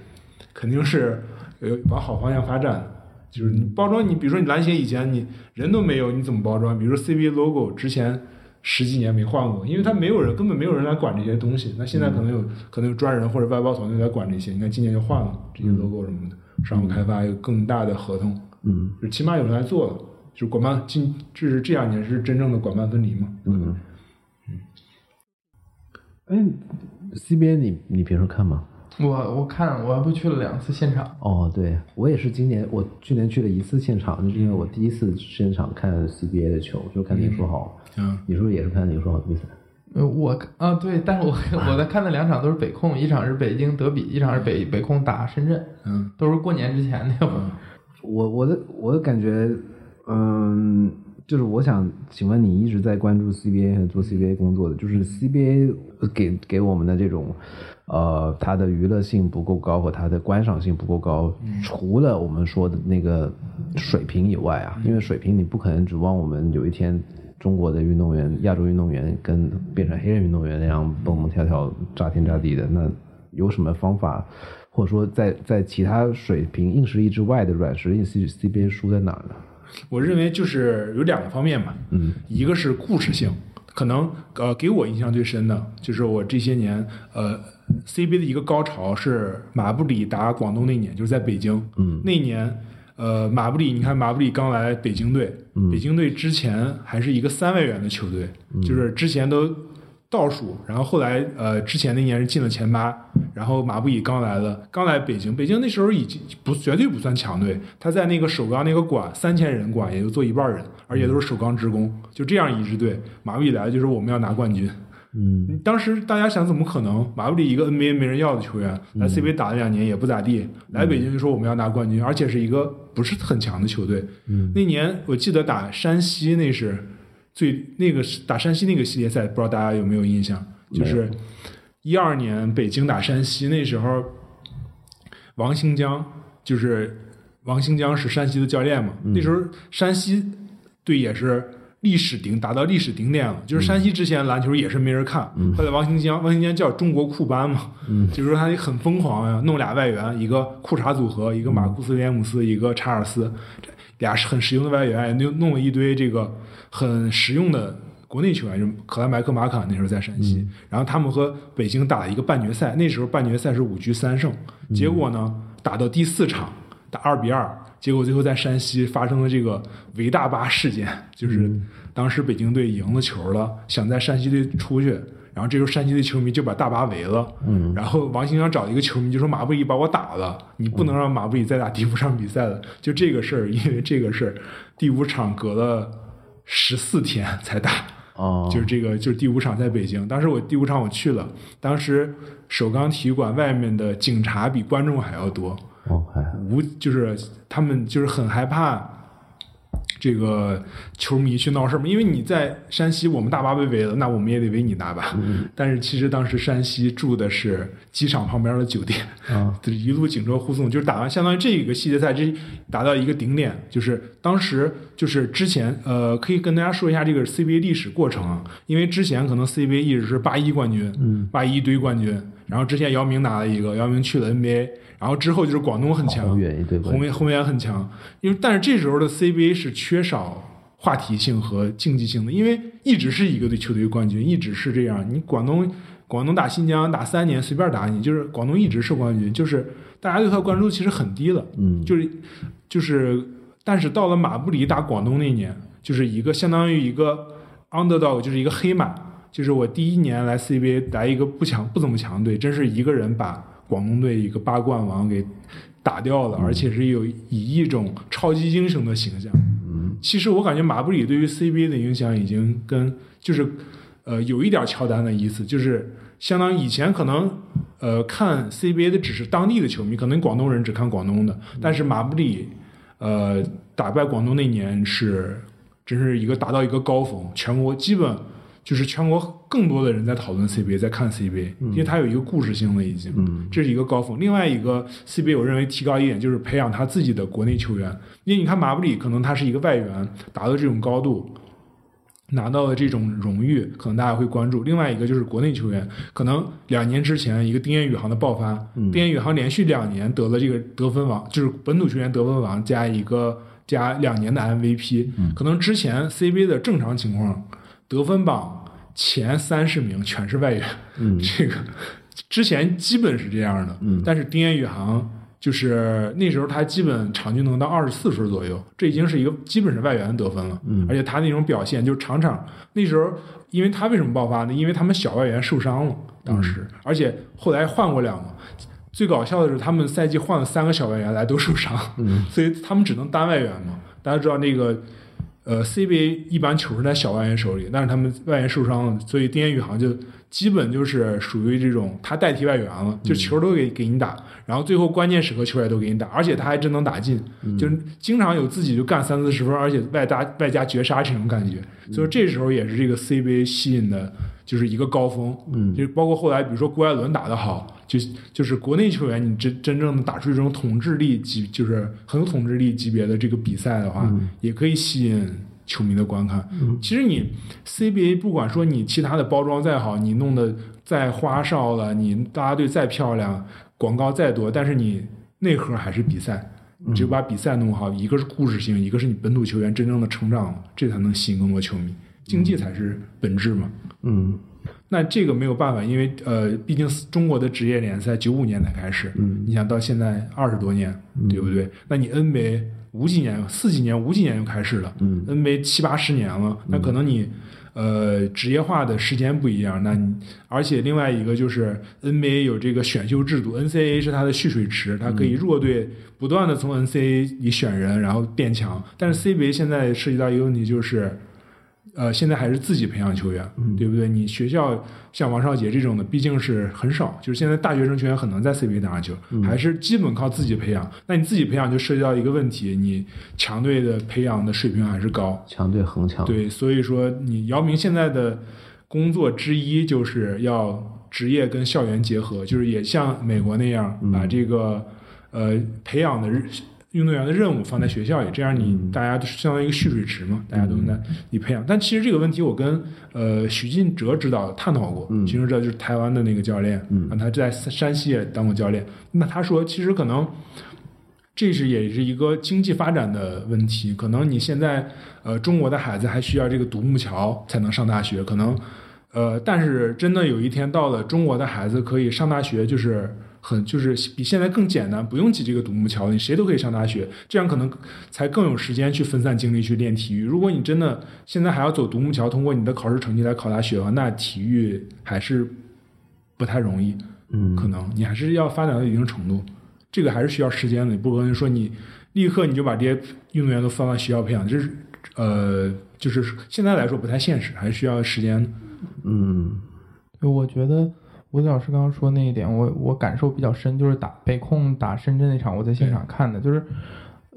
肯定是呃往好方向发展。就是你包装，你比如说你篮协以前你人都没有，你怎么包装？比如说 CBA logo 之前十几年没换过，因为他没有人，根本没有人来管这些东西。那现在可能有可能有专人或者外包团队来管这些。你看今年就换了这些 logo 什么的，商务开发有更大的合同，嗯，就起码有人来做了。就管办今这是这两年是真正的管办分离嘛？嗯嗯。哎，CBA 你你平时看吗？我我看我还不去了两次现场。哦，对我也是今年我去年去了一次现场，就是因为我第一次现场看 CBA 的球，就看林书豪。嗯，你是不是也是看林书豪的比赛？呃，我啊对，但是我我在看的两场都是北控，一场是北京德比，一场是北北控打深圳。嗯，都是过年之前那会儿。我我的我的感觉。嗯，就是我想请问你一直在关注 CBA 做 CBA 工作的，就是 CBA 给给我们的这种，呃，它的娱乐性不够高和它的观赏性不够高，除了我们说的那个水平以外啊，因为水平你不可能指望我们有一天中国的运动员、亚洲运动员跟变成黑人运动员那样蹦蹦跳跳、炸天炸地的，那有什么方法，或者说在在其他水平硬实力之外的软实力 CBA 输在哪儿呢？我认为就是有两个方面吧，嗯，一个是故事性，可能呃给我印象最深的就是我这些年呃 CBA 的一个高潮是马布里打广东那年，就是在北京，嗯，那年呃马布里，你看马布里刚来北京队，北京队之前还是一个三外援的球队，就是之前都。倒数，然后后来，呃，之前那年是进了前八，然后马布里刚来了，刚来北京，北京那时候已经不绝对不算强队，他在那个首钢那个馆三千人馆也就坐一半人，而且都是首钢职工，就这样一支队，马布里来就是我们要拿冠军，嗯，当时大家想怎么可能？马布里一个 NBA 没人要的球员，来 CBA 打了两年也不咋地，来北京就说我们要拿冠军，而且是一个不是很强的球队，嗯，那年我记得打山西那是。最那个打山西那个系列赛，不知道大家有没有印象？就是一二年北京打山西，那时候王兴江就是王兴江是山西的教练嘛。那时候山西队也是历史顶达到历史顶点了，就是山西之前篮球也是没人看。后来王兴江，王兴江叫中国库班嘛，就是说他很疯狂呀，弄俩外援，一个库查组合，一个马库斯连姆斯，一个查尔斯。俩是很实用的外援，弄弄了一堆这个很实用的国内球员，就克莱麦克马卡那时候在山西，然后他们和北京打了一个半决赛，那时候半决赛是五局三胜，结果呢打到第四场打二比二，结果最后在山西发生了这个围大巴事件，就是当时北京队赢了球了，想在山西队出去。然后这时候山西队球迷就把大巴围了，嗯，然后王兴阳找一个球迷就说马布里把我打了，你不能让马布里再打第五场比赛了。就这个事儿，因为这个事儿，第五场隔了十四天才打，哦，就是这个就是第五场在北京，当时我第五场我去了，当时首钢体育馆外面的警察比观众还要多，无就是他们就是很害怕。这个球迷去闹事嘛？因为你在山西，我们大巴被围了，那我们也得围你大巴。但是其实当时山西住的是机场旁边的酒店，啊，一路警车护送，就是打完相当于这个系列赛，这达到一个顶点，就是当时就是之前呃，可以跟大家说一下这个 CBA 历史过程啊，因为之前可能 CBA 一直是八一冠军，嗯，八一堆冠军，然后之前姚明拿了一个，姚明去了 NBA。然后之后就是广东很强，宏远一对宏远宏远很强，因为但是这时候的 CBA 是缺少话题性和竞技性的，因为一直是一个队球队冠军，一直是这样。你广东广东打新疆打三年随便打你，就是广东一直是冠军，就是大家对他关注其实很低了，嗯，就是就是，但是到了马布里打广东那年，就是一个相当于一个 underdog，就是一个黑马，就是我第一年来 CBA 来一个不强不怎么强队，真是一个人把。广东队一个八冠王给打掉了，而且是有以一种超级英雄的形象。嗯其实我感觉马布里对于 CBA 的影响已经跟就是呃有一点乔丹的意思，就是相当于以前可能呃看 CBA 的只是当地的球迷，可能广东人只看广东的，但是马布里呃打败广东那年是真是一个达到一个高峰，全国基本。就是全国更多的人在讨论 CBA，在看 CBA，因为它有一个故事性了，已经，这是一个高峰。另外一个 CBA，我认为提高一点就是培养他自己的国内球员，因为你看马布里可能他是一个外援，达到这种高度，拿到了这种荣誉，可能大家会关注。另外一个就是国内球员，可能两年之前一个丁彦雨航的爆发，丁彦雨航连续两年得了这个得分王，就是本土球员得分王加一个加两年的 MVP，、可能之前 CBA 的正常情况，得分榜前三十名全是外援，嗯 这个之前基本是这样的，嗯但是丁彦雨航就是那时候他基本场均能到二十四分左右，这已经是一个基本是外援得分了，嗯而且他那种表现就是场场那时候，因为他为什么爆发呢？因为他们小外援受伤了，当时，嗯而且后来换过两个。最搞笑的是，他们赛季换了三个小外援来都受伤，嗯 所以他们只能单外援嘛。大家知道那个呃，CBA 一般球是在小外援手里，但是他们外援受伤了，所以丁彦雨航就基本就是属于这种他代替外援了，就球都给给你打，然后最后关键时刻球也都给你打，而且他还真能打进，就是经常有自己就干三四十分，而且外加外加绝杀这种感觉，所以这时候也是这个 CBA 吸引的。就是一个高峰，嗯就是包括后来，比如说郭艾伦打得好，就就是国内球员，你真真正的打出这种统治力级，就是很有统治力级别的这个比赛的话，也可以吸引球迷的观看。其实你 CBA 不管说你其他的包装再好，你弄得再花哨了，你大家队再漂亮，广告再多，但是你内核还是比赛。你只有把比赛弄好，一个是故事性，一个是你本土球员真正的成长，这才能吸引更多球迷。竞技才是本质嘛。嗯那这个没有办法，因为呃，毕竟中国的职业联赛九五年才开始，嗯你想到现在二十多年，对不对？那你 NBA 五几年、四几年、五几年就开始了、嗯 n b a 七八十年了，那可能你呃职业化的时间不一样，那你而且另外一个就是 NBA 有这个选秀制度，NCAA 是它的蓄水池，它可以弱队不断的从 NCAA 里选人，然后变强，但是 CBA 现在涉及到一个问题就是。呃，现在还是自己培养球员，对不对？你学校像王少杰这种的，毕竟是很少，就是现在大学生球员很难在 CBA 打上球，还是基本靠自己培养。那你自己培养就涉及到一个问题，你强队的培养的水平还是高，强队恒强，对，所以说你姚明现在的工作之一就是要职业跟校园结合，就是也像美国那样把这个、呃培养的日运动员的任务放在学校里，这样你大家都相当于一个蓄水池嘛，大家都能在你培养。但其实这个问题我跟呃许晋哲指导探讨过，许晋哲就是台湾的那个教练，嗯，他在山西也当过教练。那他说，其实可能这是也是一个经济发展的问题，可能你现在呃中国的孩子还需要这个独木桥才能上大学，可能呃，但是真的有一天到了中国的孩子可以上大学，就是很就是比现在更简单，不用挤这个独木桥，你谁都可以上大学，这样可能才更有时间去分散精力去练体育。如果你真的现在还要走独木桥，通过你的考试成绩来考大学的话，那体育还是不太容易。嗯可能你还是要发展到一定程度，这个还是需要时间的，不可能说你立刻你就把这些运动员都放到学校培养，这是呃，就是现在来说不太现实，还是需要时间的。嗯就我觉得吴子老师刚刚说那一点，我我感受比较深，就是打北控打深圳那场，我在现场看的，就是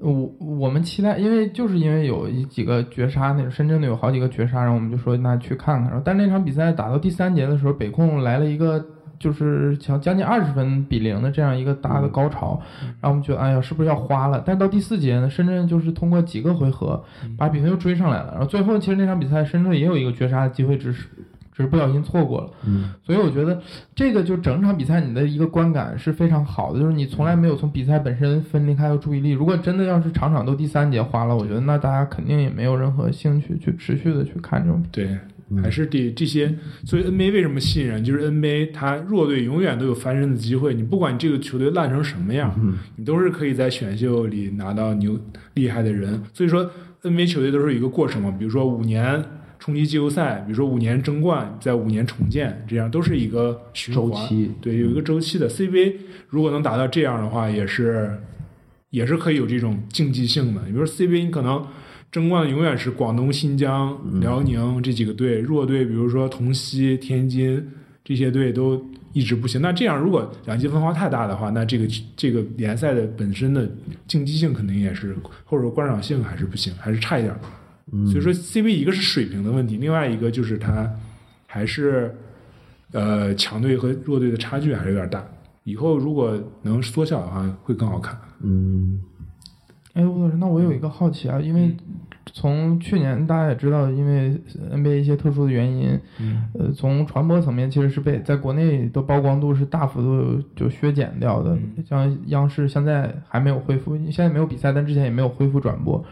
我我们期待，因为就是因为有一几个绝杀，那个深圳的有好几个绝杀，然后我们就说那去看看，然后但那场比赛打到第三节的时候，北控来了一个。就是强将近二十分比零的这样一个大的高潮，然后我们觉得哎呀是不是要花了？但到第四节呢，深圳就是通过几个回合把比分又追上来了，然后最后其实那场比赛深圳也有一个绝杀的机会，只是只是不小心错过了。嗯所以我觉得这个就整场比赛你的一个观感是非常好的，就是你从来没有从比赛本身分离开过注意力。如果真的要是场场都第三节花了，我觉得那大家肯定也没有任何兴趣去持续的去看这种比赛。对，还是得这些。所以 NBA 为什么吸引人？就是 NBA 它弱队永远都有翻身的机会。你不管你这个球队烂成什么样，你都是可以在选秀里拿到牛厉害的人。所以说 NBA 球队都是一个过程嘛，比如说五年。冲击季后赛，比如说五年争冠，在五年重建，这样都是一个循环周期对，有一个周期的 CBA，如果能达到这样的话，也是也是可以有这种竞技性的。你比如说 CBA，你可能争冠永远是广东、新疆、辽宁这几个队，弱队比如说同曦、天津这些队都一直不行。那这样如果两极分化太大的话，那这个这个联赛的本身的竞技性肯定也是，或者说观赏性还是不行，还是差一点儿。所以说 CBA 一个是水平的问题，另外一个就是它还是呃强队和弱队的差距还是有点大。以后如果能缩小的话，会更好看。嗯哎，吴老师，那我有一个好奇啊，因为从去年大家也知道，因为 NBA 一些特殊的原因，嗯呃，从传播层面其实是被在国内的曝光度是大幅度就削减掉的。像央视现在还没有恢复，现在没有比赛，但之前也没有恢复转播。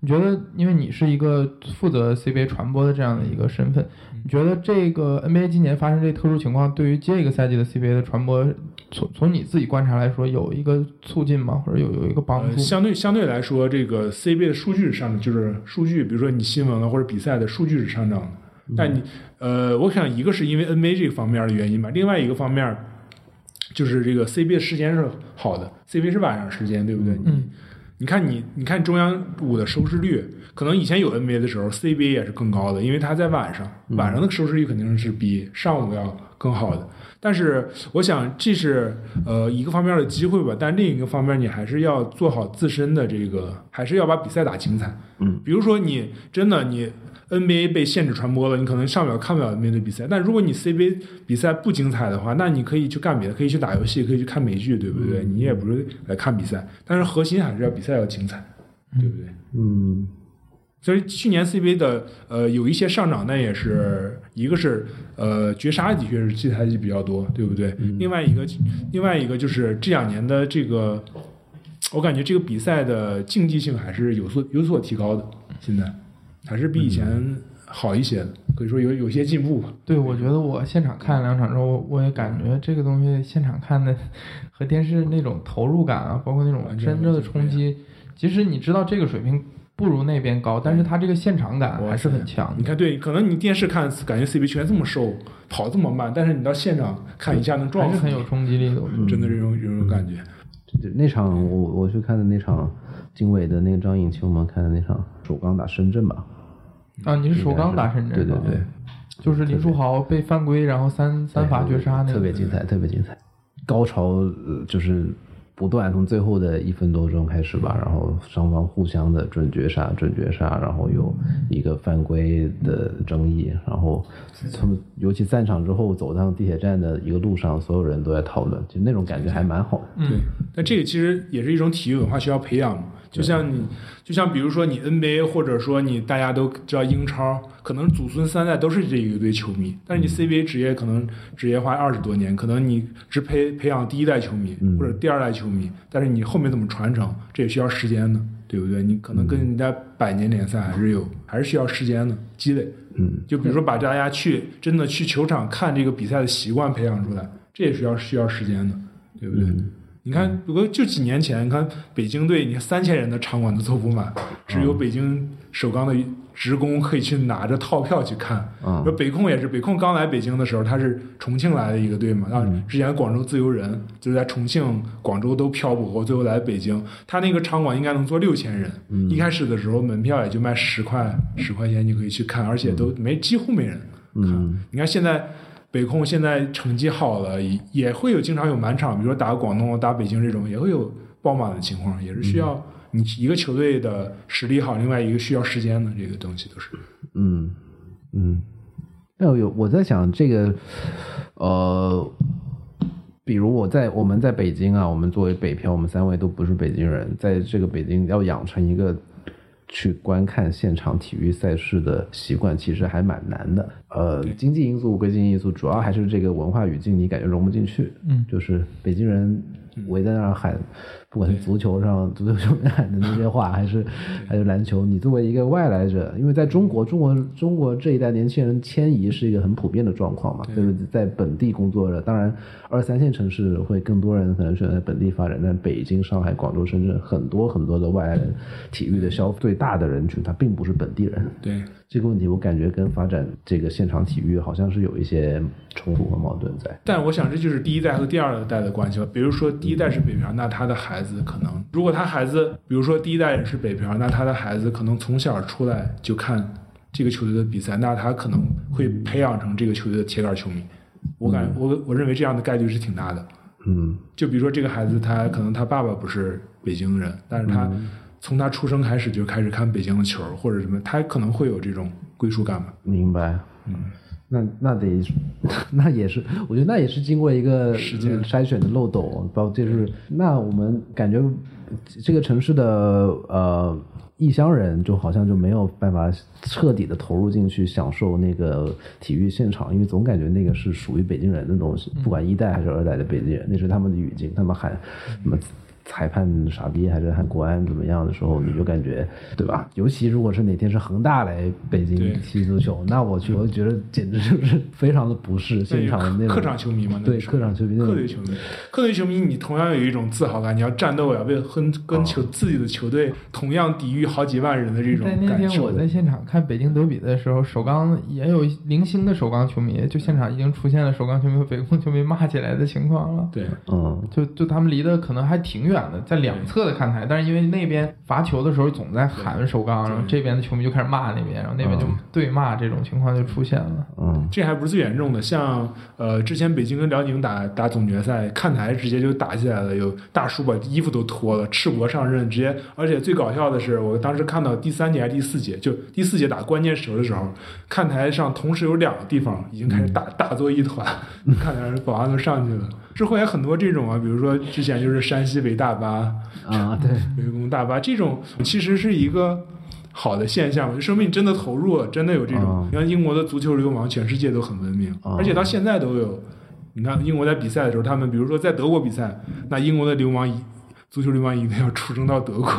你觉得，因为你是一个负责 CBA 传播的这样的一个身份，你觉得这个 NBA 今年发生这特殊情况，对于这个赛季的 CBA 的传播，从从你自己观察来说，有一个促进吗？或者有有一个帮呃，助？相对相对来说，这个 CBA 的数据是上涨，就是数据，比如说你新闻了或者比赛的数据是上涨的。但你呃，我想一个是因为 NBA 这个方面的原因吧，另外一个方面就是这个 CBA 的时间是好的，CBA 是晚上时间，对不对？嗯你看你，你看中央五的收视率，可能以前有 NBA 的时候，CBA 也是更高的，因为它在晚上，晚上的收视率肯定是比上午要更好的。但是我想这是呃一个方面的机会吧，但另一个方面你还是要做好自身的这个，还是要把比赛打精彩。嗯，比如说你真的你 NBA 被限制传播了，你可能上不了看不了 NBA 的比赛。但如果你 CBA 比赛不精彩的话，那你可以去干别的，可以去打游戏，可以去看美剧，对不对？你也不是来看比赛，但是核心还是要比赛要精彩，对不对？嗯所以去年 CBA 的呃有一些上涨，那也是一个是呃绝杀的确是这赛季比较多，对不对？另外一个另外一个就是这两年的这个，我感觉这个比赛的竞技性还是有所有所提高的，现在还是比以前好一些的，可以说有有些进步吧。对，我觉得我现场看两场之后，我也感觉这个东西现场看的和电视那种投入感啊，包括那种真正的冲击，即使你知道这个水平不如那边高，但是他这个现场感还是很强。你看，对，可能你电视看感觉 CBA 球员这么瘦，跑这么慢，但是你到现场看一下能撞死，还是很有冲击力的。真的这种这种感觉。就那场我我去看的那场经纬的那个张颖清，我们看的那场首钢打深圳吧，啊，你是首钢打深圳，对对对，就是林书豪被犯规，然后三三罚绝杀那个，特别精彩，特别精彩。高潮呃就是不断从最后的一分多钟开始吧，然后双方互相的准绝杀、准绝杀，然后有一个犯规的争议，然后从尤其散场之后走到地铁站的一个路上，所有人都在讨论，就那种感觉还蛮好的。对，但这个其实也是一种体育文化需要培养。就像你，就像比如说你 NBA，或者说你大家都知道英超，可能祖孙三代都是这一个队球迷，但是你 CBA 职业可能职业化二十多年，可能你只培培养第一代球迷或者第二代球迷，但是你后面怎么传承，这也需要时间的，对不对？你可能跟人家百年联赛还是有，还是需要时间的积累。嗯，就比如说把大家去真的去球场看这个比赛的习惯培养出来，这也是要需要时间的，对不对？你看，不过就几年前，你看北京队，你看三千人的场馆都坐不满，只有北京首钢的职工可以去拿着套票去看。嗯。说北控也是，北控刚来北京的时候，他是重庆来的一个队嘛，然后之前广州自由人就是在重庆、广州都漂泊过，最后来北京，他那个场馆应该能坐六千人。一开始的时候门票也就卖十块，十块钱你可以去看，而且都没几乎没人看。嗯。你看现在北控现在成绩好了，也也会有经常有满场，比如说打广东、打北京这种，也会有爆满的情况，也是需要你一个球队的实力好，另外一个需要时间的这个东西都是。嗯嗯，那有我在想这个，呃，比如我在我们在北京啊，我们作为北漂，我们三位都不是北京人，在这个北京要养成一个去观看现场体育赛事的习惯，其实还蛮难的。呃，经济因素归经济因素，主要还是这个文化语境，你感觉融不进去。嗯就是北京人围在那儿喊不管是足球上足球球员喊的那些话，还是还是篮球，你作为一个外来者，因为在中国，中国中国这一代年轻人迁移是一个很普遍的状况嘛，对。不对在本地工作的，当然二三线城市会更多人可能选择在本地发展，但北京、上海、广州、深圳很多很多的外来人体育的消费最大的人群，他并不是本地人。对，这个问题我感觉跟发展这个现场体育好像是有一些冲突和矛盾在。但我想这就是第一代和第二代的关系了。比如说第一代是北漂，那他的孩子可能，如果他孩子，比如说第一代人是北漂，那他的孩子可能从小出来就看这个球队的比赛，那他可能会培养成这个球队的铁杆球迷。我感我我认为这样的概率是挺大的。嗯就比如说这个孩子，他可能他爸爸不是北京人，但是他从他出生开始就开始看北京的球或者什么，他可能会有这种归属感吧。明白。嗯，那那得，那也是，我觉得那也是经过一个时间筛选的漏斗，包括就是那我们感觉这个城市的呃异乡人就好像就没有办法彻底的投入进去享受那个体育现场，因为总感觉那个是属于北京人的东西，不管一代还是二代的北京人，那是他们的语境，他们喊什么。裁判傻逼还是喊国安怎么样的时候，你就感觉对吧？尤其如果是哪天是恒大来北京踢足球，那我去，我觉得简直就是非常的不适。现场的那种客场球迷嘛，对客场球迷客队球迷，客队球迷，你同样有一种自豪感，你要战斗呀，为跟跟球自己的球队同样抵御好几万人的这种在那天我在现场看北京德比的时候，首钢也有零星的首钢球迷，就现场已经出现了首钢球迷和北控球迷骂起来的情况了。对，嗯就就他们离得可能还挺远的，在两侧的看台，但是因为那边罚球的时候总在喊首钢，然后这边的球迷就开始骂那边，然后那边就对骂，这种情况就出现了。嗯这还不是最严重的，像呃之前北京跟辽宁打打总决赛，看台直接就打起来了，有大叔把衣服都脱了，赤膊上阵，直接，而且最搞笑的是，我当时看到第三节还是第四节，就第四节打关键时候的时候，看台上同时有两个地方已经开始打打作一团，看台上保安都上去了。之后也很多这种啊，比如说之前就是山西北大巴、啊，对，围攻大巴这种，其实是一个好的现象，就说明你真的投入了，真的有这种啊。你看英国的足球流氓，全世界都很闻名，啊而且到现在都有。你看英国在比赛的时候，他们比如说在德国比赛，那英国的流氓一足球流氓一定要出征到德国，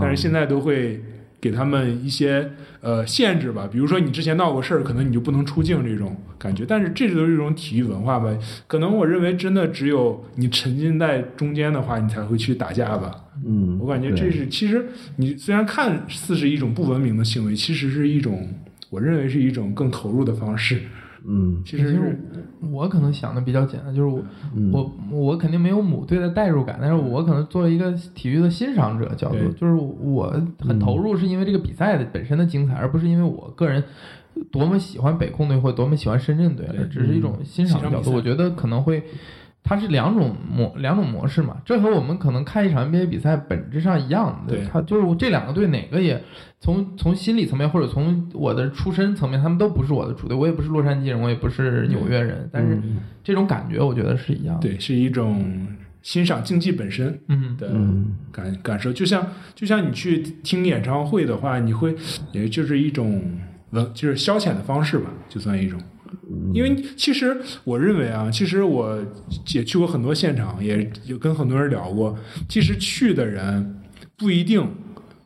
但是现在都会给他们一些呃限制吧，比如说你之前闹过事儿，可能你就不能出境这种感觉。但是这都是一种体育文化吧，可能我认为真的只有你沉浸在中间的话，你才会去打架吧。嗯，我感觉这是其实你虽然看似是一种不文明的行为，其实是一种我认为是一种更投入的方式。嗯。其实是我可能想的比较简单，就是我、嗯。我我肯定没有母队的代入感，但是我可能作为一个体育的欣赏者角度，就是我很投入，是因为这个比赛的本身的精彩，而不是因为我个人多么喜欢北控队或多么喜欢深圳队，对。只是一种欣赏的角度。我觉得可能会。它是两种模两种模式嘛，这和我们可能看一场 NBA 比赛本质上一样的对。它就是这两个队哪个也从从心理层面或者从我的出身层面，他们都不是我的主队，我也不是洛杉矶人，我也不是纽约人，但是这种感觉我觉得是一样的。对，是一种欣赏竞技本身嗯，的嗯感感受。就像就像你去听演唱会的话，你会也就是一种文，就是消遣的方式吧，就算一种。因为其实我认为啊，其实我也去过很多现场，也有跟很多人聊过。其实去的人不一定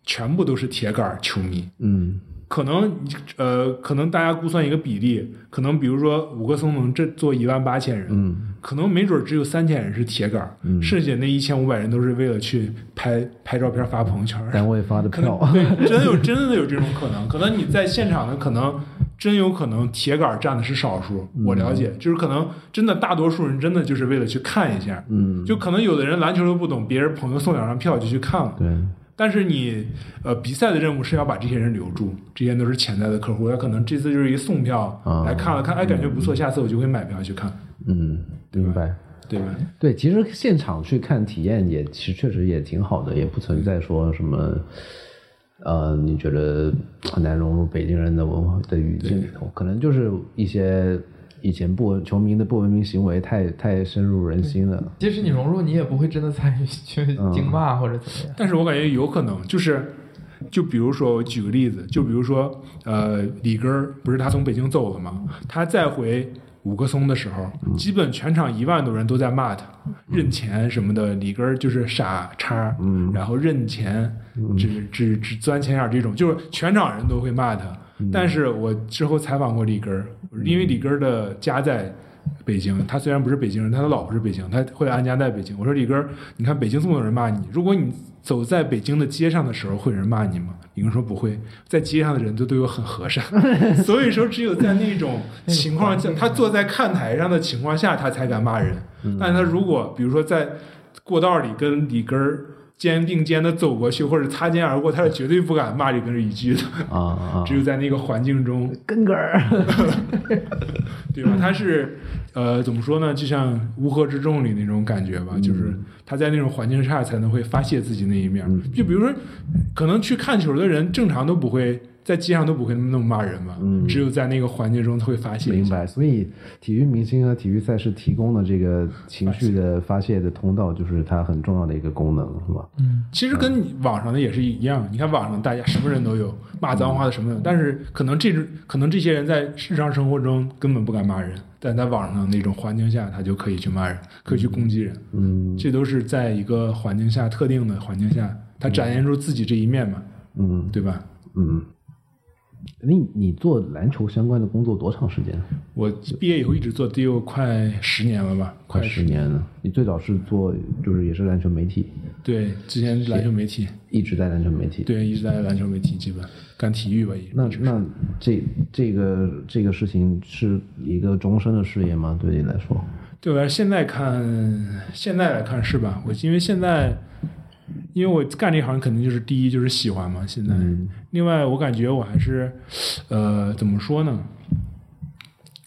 全部都是铁杆球迷，嗯可能呃，可能大家估算一个比例，可能比如说五个松能这坐一万八千人，嗯可能没准只有三千人是铁杆儿，嗯剩下那一千五百人都是为了去拍拍照片发朋友圈儿。单位发的可能票，对，真有真的有这种可能。可能你在现场的，可能真有可能铁杆儿占的是少数。我了解，就是可能真的大多数人真的就是为了去看一下。嗯，就可能有的人篮球都不懂，别人朋友送两张票就去看了。对，但是你呃比赛的任务是要把这些人留住，这些都是潜在的客户。他可能这次就是一送票、啊来看了看，哎感觉不错，下次我就会买票去看，嗯，明白。对吧？对，其实现场去看体验也其实确实也挺好的，也不存在说什么，呃，你觉得很难融入北京人的文化的语境里头，可能就是一些以前不文球迷的不文明行为太太深入人心了。即使你融入，你也不会真的参与去惊骂或者怎么样。但是我感觉有可能就是。就比如说，我举个例子，就比如说，呃，李根儿不是他从北京走了吗？他再回五棵松的时候，基本全场一万多人都在骂他，认钱什么的，里根儿就是傻叉，然后认钱，只只只钻钱眼儿这种，就是全场人都会骂他。但是我之后采访过里根儿，因为里根儿的家在。北京，他虽然不是北京人，他的老婆是北京，他会安家在北京。我说李根儿，你看北京这么多人骂你，如果你走在北京的街上的时候，会有人骂你吗？李根说不会，在街上的人都对我很和善，所以说只有在那种情况下，他坐在看台上的情况下，他才敢骂人。但是他如果比如说在过道里跟李根儿肩并肩的走过去，或者擦肩而过，他是绝对不敢骂这根儿一句的。啊啊，只有在那个环境中，根根儿，对吧？他是呃，怎么说呢？就像《乌合之众》里那种感觉吧，就是他在那种环境下才能会发泄自己那一面。就比如说，可能去看球的人，正常都不会在街上都不会那么骂人嘛？只有在那个环境中，他会发泄。明白。所以，体育明星和体育赛事提供的这个情绪的发泄的通道，就是它很重要的一个功能，是吧？嗯，其实跟网上的也是一样。你看网上大家什么人都有，骂脏话的什么的，但是可能这种可能这些人在日常生活中根本不敢骂人，但在网上那种环境下，他就可以去骂人，可以去攻击人。嗯这都是在一个环境下特定的环境下，他展现出自己这一面嘛，嗯对吧？嗯。你你做篮球相关的工作多长时间？我毕业以后一直做，得有快十年了吧，快十年了。你最早是做就是也是篮球媒体，对，之前是篮球媒体，一直在篮球媒体。对，一直在篮球媒体，基本干体育吧，也那那这这个这个事情是一个终身的事业吗？对你来说？对我来现在看，现在来看是吧？我因为现在，因为我干这行肯定就是第一就是喜欢嘛。现在，另外我感觉我还是，呃，怎么说呢？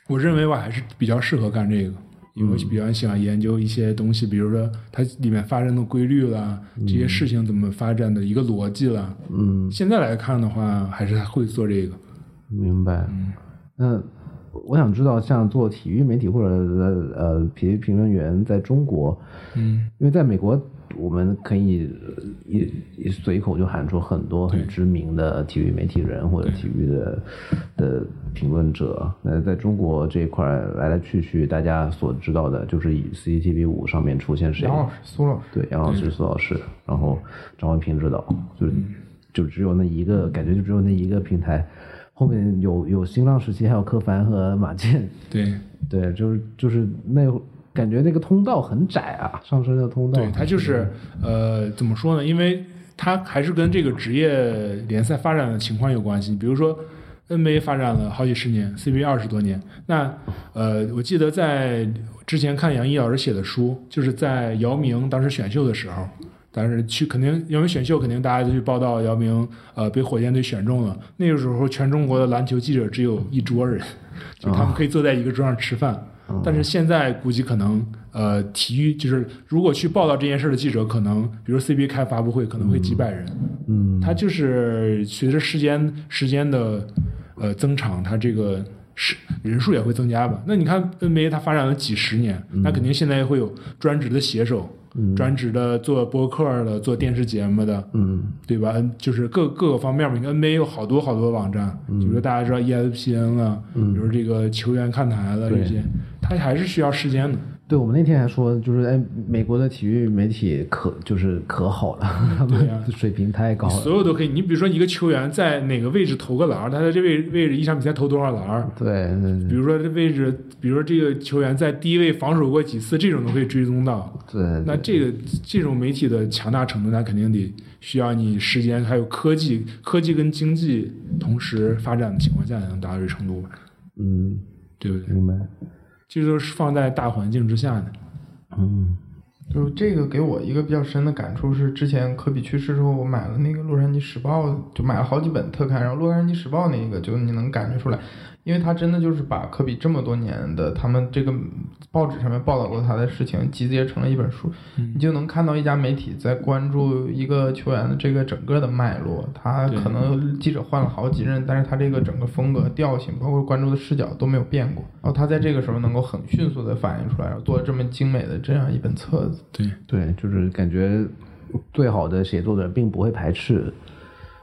我认为我还是比较适合干这个，因为我比较喜欢研究一些东西，比如说它里面发生的规律啦，这些事情怎么发展的一个逻辑啦。嗯，现在来看的话，还是会做这个。明白。嗯那我想知道，像做体育媒体或者呃呃体育评论员，在中国，嗯，因为在美国，我们可以呃一一随口就喊出很多很知名的体育媒体人或者体育的的评论者。那在中国这一块儿来来去去，大家所知道的就是以 CCTV 五上面出现谁？杨老师、苏老师，对，杨老师、苏老师，然后张文平指导，就就只有那一个，感觉就只有那一个平台。后面有有新浪时期，还有柯凡和马健，对，对，就是就是那感觉那个通道很窄啊，上升的通道。对，它就是呃，怎么说呢？因为它还是跟这个职业联赛发展的情况有关系。比如说 NBA 发展了好几十年，CBA 二十多年。那呃，我记得在之前看杨毅老师写的书，就是在姚明当时选秀的时候。但是去肯定，因为选秀肯定大家都去报道姚明，呃，被火箭队选中了。那个时候，全中国的篮球记者只有一桌人，就他们可以坐在一个桌上吃饭。但是现在估计可能，呃，体育就是如果去报道这件事的记者，可能比如 CBA 开发布会，可能会几百人。嗯，他就是随着时间时间的呃增长，他这个是人数也会增加吧。那你看 NBA 它发展了几十年，那肯定现在会有专职的写手。专职的做播客的、做电视节目的，嗯，对吧？嗯，就是各各个方面嘛。你看 NBA 有好多好多网站，比如说大家知道 E ESPN 了，比如这个球员看台了这些，它还是需要时间的。对，我们那天还说，就是哎，美国的体育媒体可就是可好了，他们呀水平太高了。所有都可以。你比如说一个球员在哪个位置投个篮儿，他在这位位置一场比赛投多少篮对比如说这位置，比如说这个球员在低位防守过几次，这种都可以追踪到。对，那这个这种媒体的强大程度，那肯定得需要你时间还有科技，科技跟经济同时发展的情况下，才能达到这程度吧？嗯，对不对？明白。这都是放在大环境之下的。嗯就是这个给我一个比较深的感触是，之前科比去世之后，我买了那个《洛杉矶时报》，就买了好几本特刊，然后《洛杉矶时报》那个就你能感觉出来，因为他真的就是把科比这么多年的他们这个报纸上面报道过他的事情集结成了一本书，你就能看到一家媒体在关注一个球员的这个整个的脉络，他可能记者换了好几任，但是他这个整个风格、调性，包括关注的视角都没有变过，然后他在这个时候能够很迅速的反映出来，然后做了这么精美的这样一本册子。对，对，就是感觉最好的写作的人并不会排斥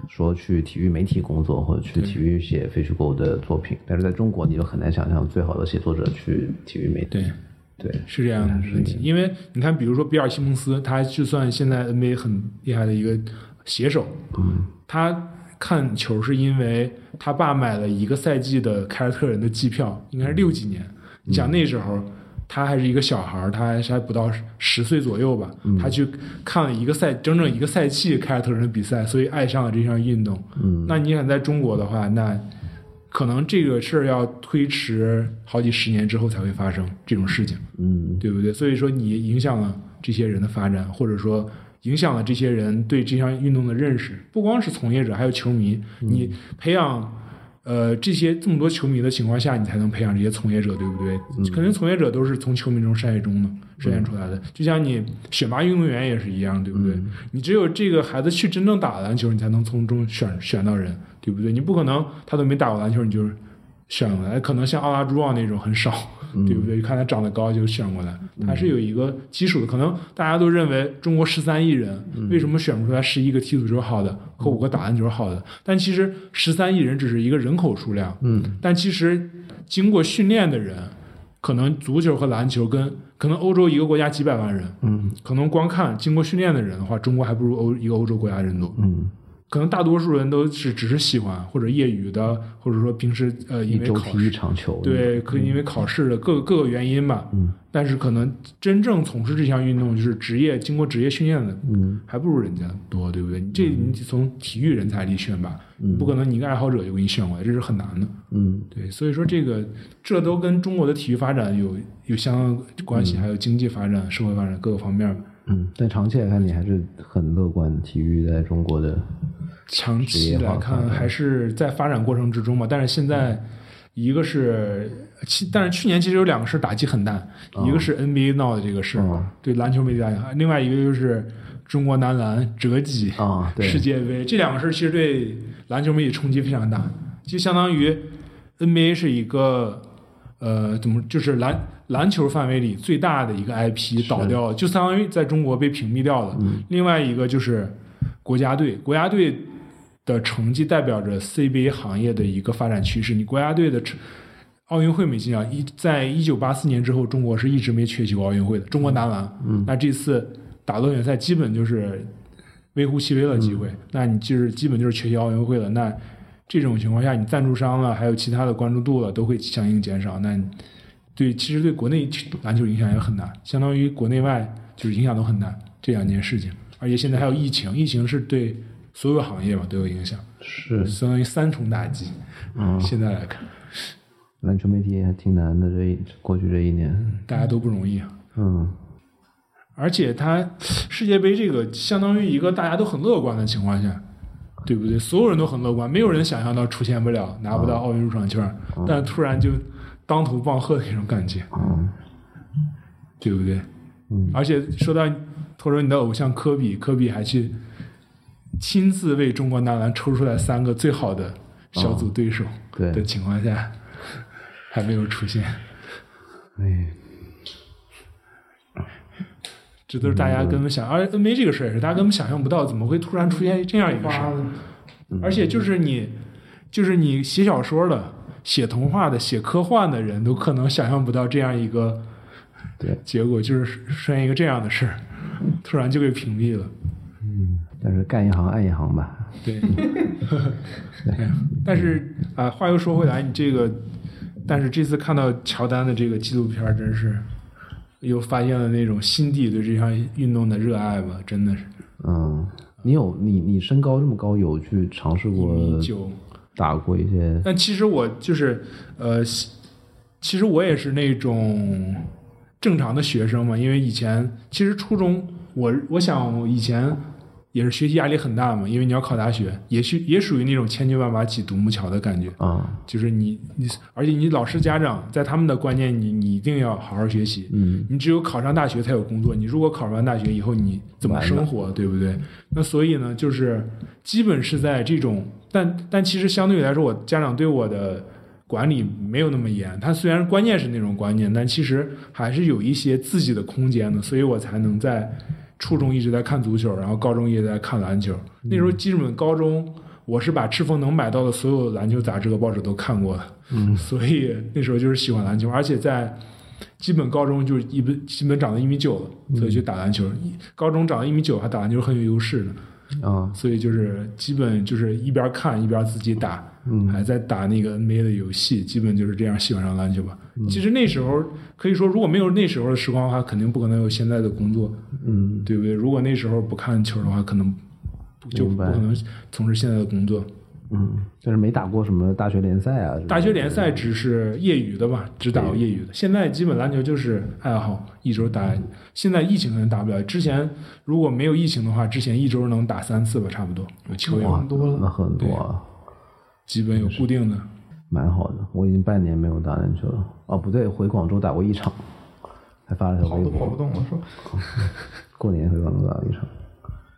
说去体育媒体工作或者去体育写非虚构的作品，但是在中国你就很难想象最好的写作者去体育媒体。对，对，是这样的问题。因为你看，比如说比尔·西蒙斯，他就算现在 NBA 很厉害的一个写手，嗯，他看球是因为他爸买了一个赛季的凯尔特人的机票，应该是六几年。你想那时候。他还是一个小孩儿，他还还不到十岁左右吧。他去看了一个赛，整整一个赛季凯尔特人的比赛，所以爱上了这项运动。嗯，那你想在中国的话，那可能这个事儿要推迟好几十年之后才会发生这种事情。嗯，对不对？所以说你影响了这些人的发展，或者说影响了这些人对这项运动的认识，不光是从业者，还有球迷。你培养。呃，这些这么多球迷的情况下，你才能培养这些从业者，对不对？肯定从业者都是从球迷中筛选中的筛选出来的。就像你选拔运动员也是一样，对不对？你只有这个孩子去真正打篮球，你才能从中选选到人，对不对？你不可能他都没打过篮球，你就选过来。可能像奥拉朱旺那种很少。对不对？看他长得高就选过来，他是有一个基础的。可能大家都认为中国十三亿人，为什么选不出来十一个踢足球好的和五个打篮球好的？但其实十三亿人只是一个人口数量。嗯，但其实经过训练的人，可能足球和篮球跟可能欧洲一个国家几百万人，嗯，可能光看经过训练的人的话，中国还不如欧一个欧洲国家人多。嗯。可能大多数人都是只是喜欢或者业余的，或者说平时呃因为考试一场球，对，可以因为考试的各各个原因吧。嗯。但是可能真正从事这项运动，就是职业经过职业训练的，嗯，还不如人家多，对不对？你这你从体育人才里选拔，嗯，不可能你一个爱好者就给你选过来，这是很难的。嗯，对，所以说这个这都跟中国的体育发展有有相当关系，还有经济发展、社会发展各个方面。嗯，但长期来看，你还是很乐观体育在中国的。长期来看还是在发展过程之中嘛，但是现在一个是，但是去年其实有两个事打击很大，一个是 NBA 闹的这个事，对篮球媒体影响，另外一个就是中国男篮折戟啊，世界杯这两个事其实对篮球媒体冲击非常大，就相当于 NBA 是一个呃怎么就是篮篮球范围里最大的一个 IP 倒掉了，就相当于在中国被屏蔽掉了。另外一个就是国家队，国家队。的成绩代表着 CBA 行业的一个发展趋势。你国家队的奥运会没进啊？一在一九八四年之后，中国是一直没缺席过奥运会的。中国男篮，嗯，那这次打到决赛基本就是微乎其微的机会。那你就是基本就是缺席奥运会了。那这种情况下，你赞助商了，还有其他的关注度了，都会相应减少。那对，其实对国内篮球影响也很大，相当于国内外就是影响都很大。这两件事情，而且现在还有疫情，疫情是对。所有行业嘛都有影响，是相当于三重打击。嗯，现在来看，篮球媒体还挺难的。这一过去这一年，大家都不容易啊。嗯，而且他世界杯这个相当于一个大家都很乐观的情况下，对不对？所有人都很乐观，没有人想象到出现不了，拿不到奥运入场券，但突然就当头棒喝的那种感觉，嗯，对不对？嗯，而且说到，或者你的偶像科比，科比还去。亲自为中国男篮抽出来三个最好的小组对手的情况下，还没有出现。哎，这都是大家根本想，而 NBA 这个事儿也是大家根本想象不到，怎么会突然出现这样一个事儿？而且就是你，就是你写小说的、写童话的、写科幻的人都可能想象不到这样一个对结果，就是出现一个这样的事儿，突然就被屏蔽了。但是干一行爱一行吧。对，但是啊，话又说回来，你这个，但是这次看到乔丹的这个纪录片，真是又发现了那种心底对这项运动的热爱吧，真的是。嗯，你有你你身高这么高，有去尝试过打过一些？但其实我就是呃，其实我也是那种正常的学生嘛，因为以前其实初中，我我想以前。也是学习压力很大嘛，因为你要考大学，也许也属于那种千军万马挤独木桥的感觉啊。就是你你，而且你老师家长在他们的观念，你你一定要好好学习。嗯。你只有考上大学才有工作，你如果考完大学以后你怎么生活，对不对？那所以呢，就是基本是在这种，但但其实相对来说，我家长对我的管理没有那么严。他虽然观念是那种观念，但其实还是有一些自己的空间的，所以我才能在。初中一直在看足球，然后高中也在看篮球。那时候基本高中我是把赤峰能买到的所有篮球杂志和报纸都看过的，嗯，所以那时候就是喜欢篮球，而且在基本高中就是一本基本长到一米九了，所以去打篮球。高中长到一米九还打篮球很有优势的。啊，所以就是基本就是一边看一边自己打，嗯还在打那个 NBA 的游戏，基本就是这样喜欢上篮球吧。其实那时候可以说，如果没有那时候的时光的话，肯定不可能有现在的工作，嗯对不对？如果那时候不看球的话，可能就不可能从事现在的工作。嗯，但是没打过什么大学联赛啊？大学联赛只是业余的吧，只打过业余的。现在基本篮球就是爱好，一周打。现在疫情可能打不了，之前如果没有疫情的话，之前一周能打三次吧，差不多。有球员哇，多了那很多啊，基本有固定的。蛮好的。我已经半年没有打篮球了。哦，不对，回广州打过一场，还发了条微跑都跑不博。动了，说过年回广州打了一场。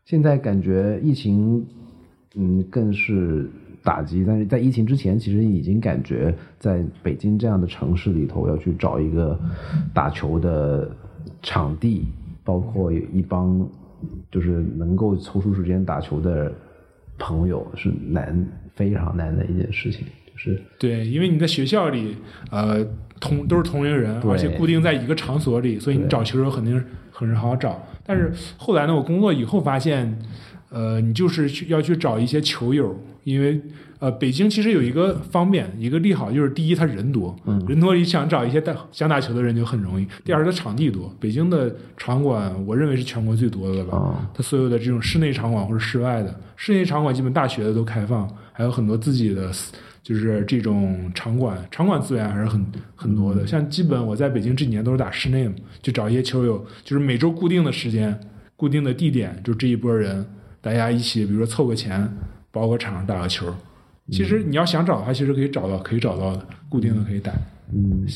现在感觉疫情，嗯，更是打击。但是在疫情之前，其实已经感觉在北京这样的城市里头，要去找一个打球的场地，包括有一帮就是能够抽出时间打球的朋友，是难非常难的一件事情。就是对，因为你在学校里，呃，同都是同龄人，而且固定在一个场所里，所以你找球友肯定很好找。但是后来呢，我工作以后发现，呃，你就是去要去找一些球友，因为呃，北京其实有一个方面，一个利好就是第一，它人多，人多你想找一些打想打球的人就很容易；第二，它场地多，北京的场馆我认为是全国最多的了吧。啊，它所有的这种室内场馆或者室外的，室内场馆基本大学的都开放，还有很多自己的，就是这种场馆，场馆资源还是很很多的。像基本我在北京这几年都是打室内嘛，就找一些球友，就是每周固定的时间、固定的地点，就这一波人，大家一起，比如说凑个钱，包个场打个球。其实你要想找的话，其实可以找到，可以找到的，固定的可以打。嗯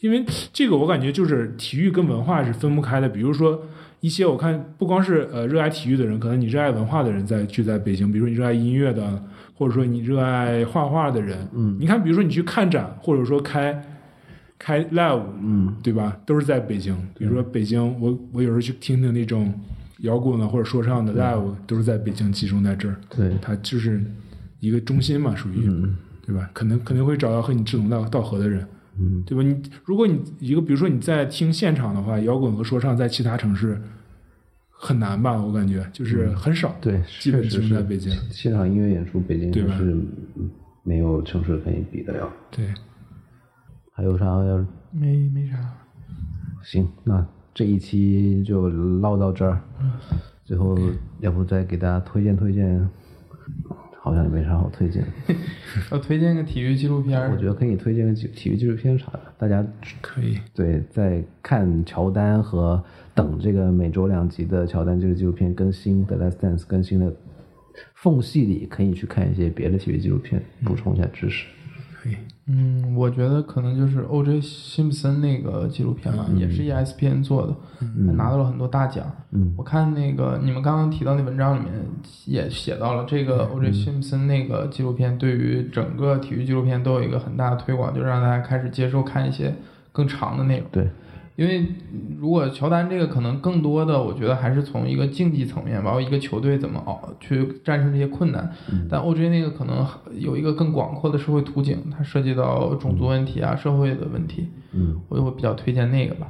因为这个我感觉就是体育跟文化是分不开的。比如说一些我看不光是呃热爱体育的人，可能你热爱文化的人在聚在北京，比如说你热爱音乐的，或者说你热爱画画的人，嗯，你看，比如说你去看展，或者说开开 live，嗯对吧？都是在北京。比如说北京，我我有时候去听听那种摇滚的或者说唱的 live，都是在北京集中在这儿。对，它就是一个中心嘛，属于，嗯对吧？可能肯定会找到和你志同道道合的人。嗯对吧？你如果你一个，比如说你在听现场的话，摇滚和说唱在其他城市很难吧？我感觉就是很少，对，基本集确实是中在北京。现场音乐演出，北京对吧是嗯没有城市可以比得了。对，还有啥要没没啥。行？那这一期就唠到这儿。最后，要不再给大家推荐推荐？好像也没啥好推荐。要推荐个体育纪录片，我觉得可以推荐个体育纪录片啥的，大家可以。对在看乔丹和等这个每周两集的乔丹这个纪录片更新的《Last Dance》更新的缝隙里，可以去看一些别的体育纪录片，补充一下知识。可以，嗯，我觉得可能就是 O.J. 辛普森那个纪录片吧，也是 E ESPN 做的，还拿到了很多大奖。嗯我看那个你们刚刚提到那文章里面也写到了，这个 O.J. 辛普森那个纪录片对于整个体育纪录片都有一个很大的推广，就让大家开始接受看一些更长的内容。对，因为如果乔丹这个可能更多的，我觉得还是从一个竞技层面，包括一个球队怎么熬去战胜这些困难。但 OJ 那个可能有一个更广阔的社会图景，它涉及到种族问题啊、社会的问题，嗯我就会比较推荐那个吧。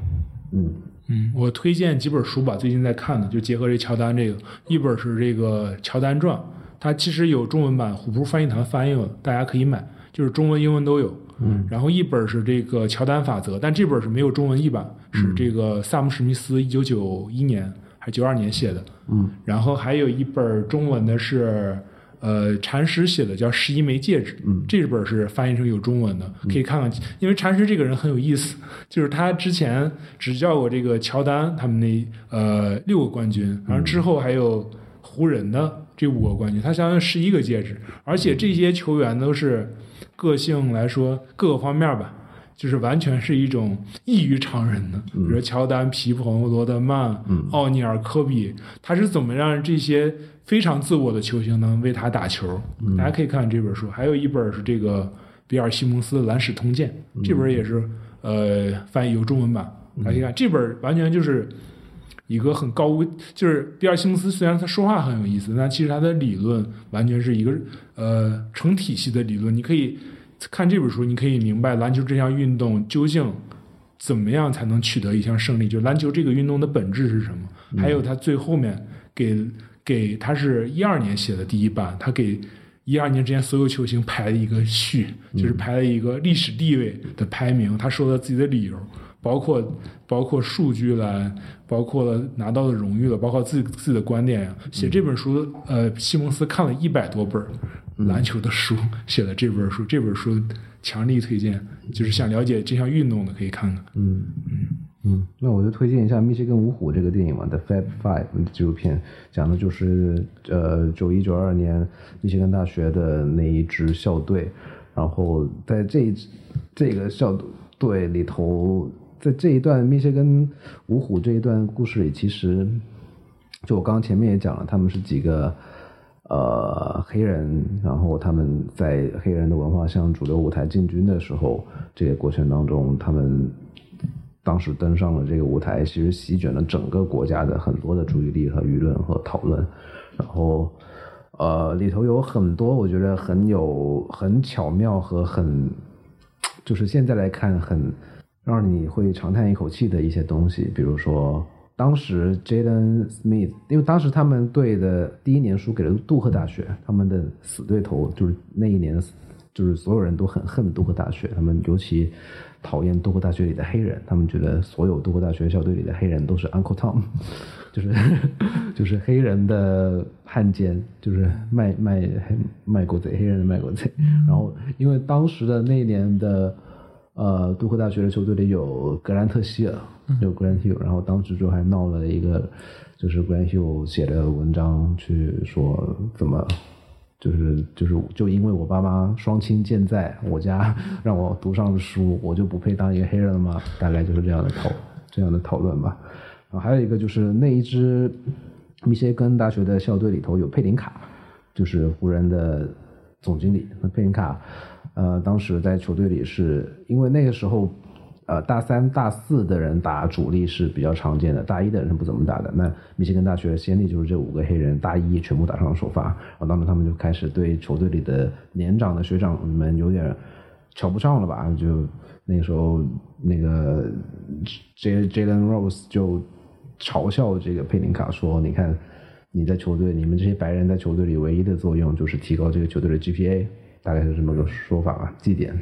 嗯嗯，我推荐几本书吧，最近在看的，就结合这乔丹这个，一本是这个《乔丹传》，它其实有中文版，虎扑翻译团翻译了，大家可以买，就是中文、英文都有。嗯，然后一本是这个《乔丹法则》，但这本是没有中文译版，是这个萨姆史密斯一九九一年还是九二年写的。嗯，然后还有一本中文的是。呃，禅师写的叫《十一枚戒指》，嗯这本是翻译成有中文的，可以看看。因为禅师这个人很有意思，就是他之前执教过这个乔丹他们那呃六个冠军，然后之后还有湖人的这五个冠军，他相当于十一个戒指，而且这些球员都是个性来说各个方面吧，就是完全是一种异于常人的，比如乔丹、皮蓬、罗德曼、奥尼尔、科比，他是怎么让这些非常自我的球星能为他打球？大家可以看看这本书，还有一本是这个比尔·西蒙斯的《蓝史通鉴》，这本也是呃翻译有中文版，大家可以看这本完全就是一个很高危，就是比尔·西蒙斯虽然他说话很有意思，但其实他的理论完全是一个呃成体系的理论。你可以看这本书，你可以明白篮球这项运动究竟怎么样才能取得一项胜利，就篮球这个运动的本质是什么？还有他最后面给给他是一二年写的第一版，他给一二年之前所有球星排了一个序，就是排了一个历史地位的排名。他说了自己的理由，包括包括数据了，包括了拿到的荣誉了，包括自己自己的观点呀。写这本书，呃，西蒙斯看了一百多本篮球的书，写了这本书。这本书强力推荐，就是想了解这项运动的可以看看。嗯嗯，那我就推荐一下《密歇根五虎》这个电影嘛，《The Fab Five》纪录片，讲的就是呃九一九二年密歇根大学的那一支校队，然后在这一这个校队里头，在这一段密歇根五虎这一段故事里，其实就我刚刚前面也讲了，他们是几个。呃，黑人，然后他们在黑人的文化向主流舞台进军的时候，这个过程当中，他们当时登上了这个舞台，其实席卷了整个国家的很多的注意力和舆论和讨论。然后，呃，里头有很多我觉得很有很巧妙和很，就是现在来看很让你会长叹一口气的一些东西，比如说。当时 Jaden Smith，因为当时他们队的第一年输给了杜克大学，他们的死对头就是那一年，就是所有人都很恨杜克大学，他们尤其讨厌杜克大学里的黑人，他们觉得所有杜克大学校队里的黑人都是 Uncle Tom，就是就是黑人的汉奸，就是卖卖卖国贼，黑人的卖国贼。然后因为当时的那一年的。呃，杜克大学的球队里有格兰特希尔，有格兰特希尔，然后当时就还闹了一个，就是格兰特希尔写的文章去说怎么，就是就是就因为我爸妈双亲健在，我家 让我读上了书，我就不配当一个黑人了吗？大概就是这样的讨这样的讨论吧。然后还有一个就是那一支密歇根大学的校队里头有佩林卡，就是湖人的总经理，那佩林卡。呃，当时在球队里是因为那个时候，呃，大三、大四的人打主力是比较常见的，大一的人是不怎么打的。那密歇根大学的先例就是这五个黑人，大一全部打上了首发，然后当时他们就开始对球队里的年长的学长们有点瞧不上了吧？就那个时候，那个 J Jalen Rose 就嘲笑这个佩林卡说：“你看，你在球队，你们这些白人在球队里唯一的作用就是提高这个球队的 GPA。”大概是这么个说法吧，绩点，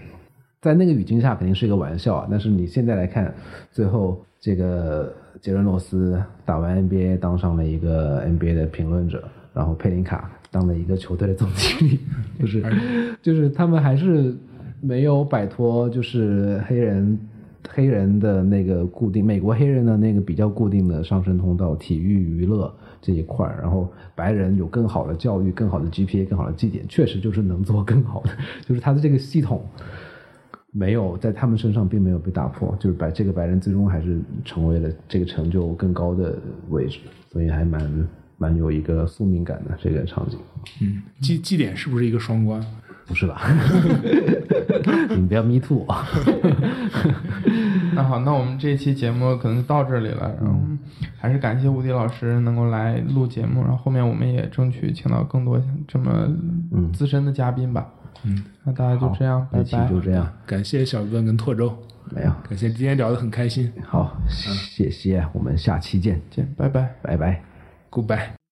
在那个语境下肯定是一个玩笑啊。但是你现在来看，最后这个杰伦罗斯打完 NBA 当上了一个 NBA 的评论者，然后佩林卡当了一个球队的总经理，就是 就是他们还是没有摆脱就是黑人黑人的那个固定美国黑人的那个比较固定的上升通道，体育娱乐。这一块然后白人有更好的教育、更好的 GPA、更好的绩点，确实就是能做更好的，就是他的这个系统没有在他们身上并没有被打破，就是把这个白人最终还是成为了这个成就更高的位置，所以还蛮蛮有一个宿命感的这个场景。嗯，绩绩点是不是一个双关？不是吧？你不要 me too。那好，那我们这一期节目可能就到这里了。然后还是感谢吴迪老师能够来录节目，然后后面我们也争取请到更多这么资深的嘉宾吧。嗯，那大家就这样，拜拜。就这样，感谢小哥跟拓州。没有，感谢今天聊得很开心。好，谢谢，我们下期见，见，拜拜，拜拜，Goodbye。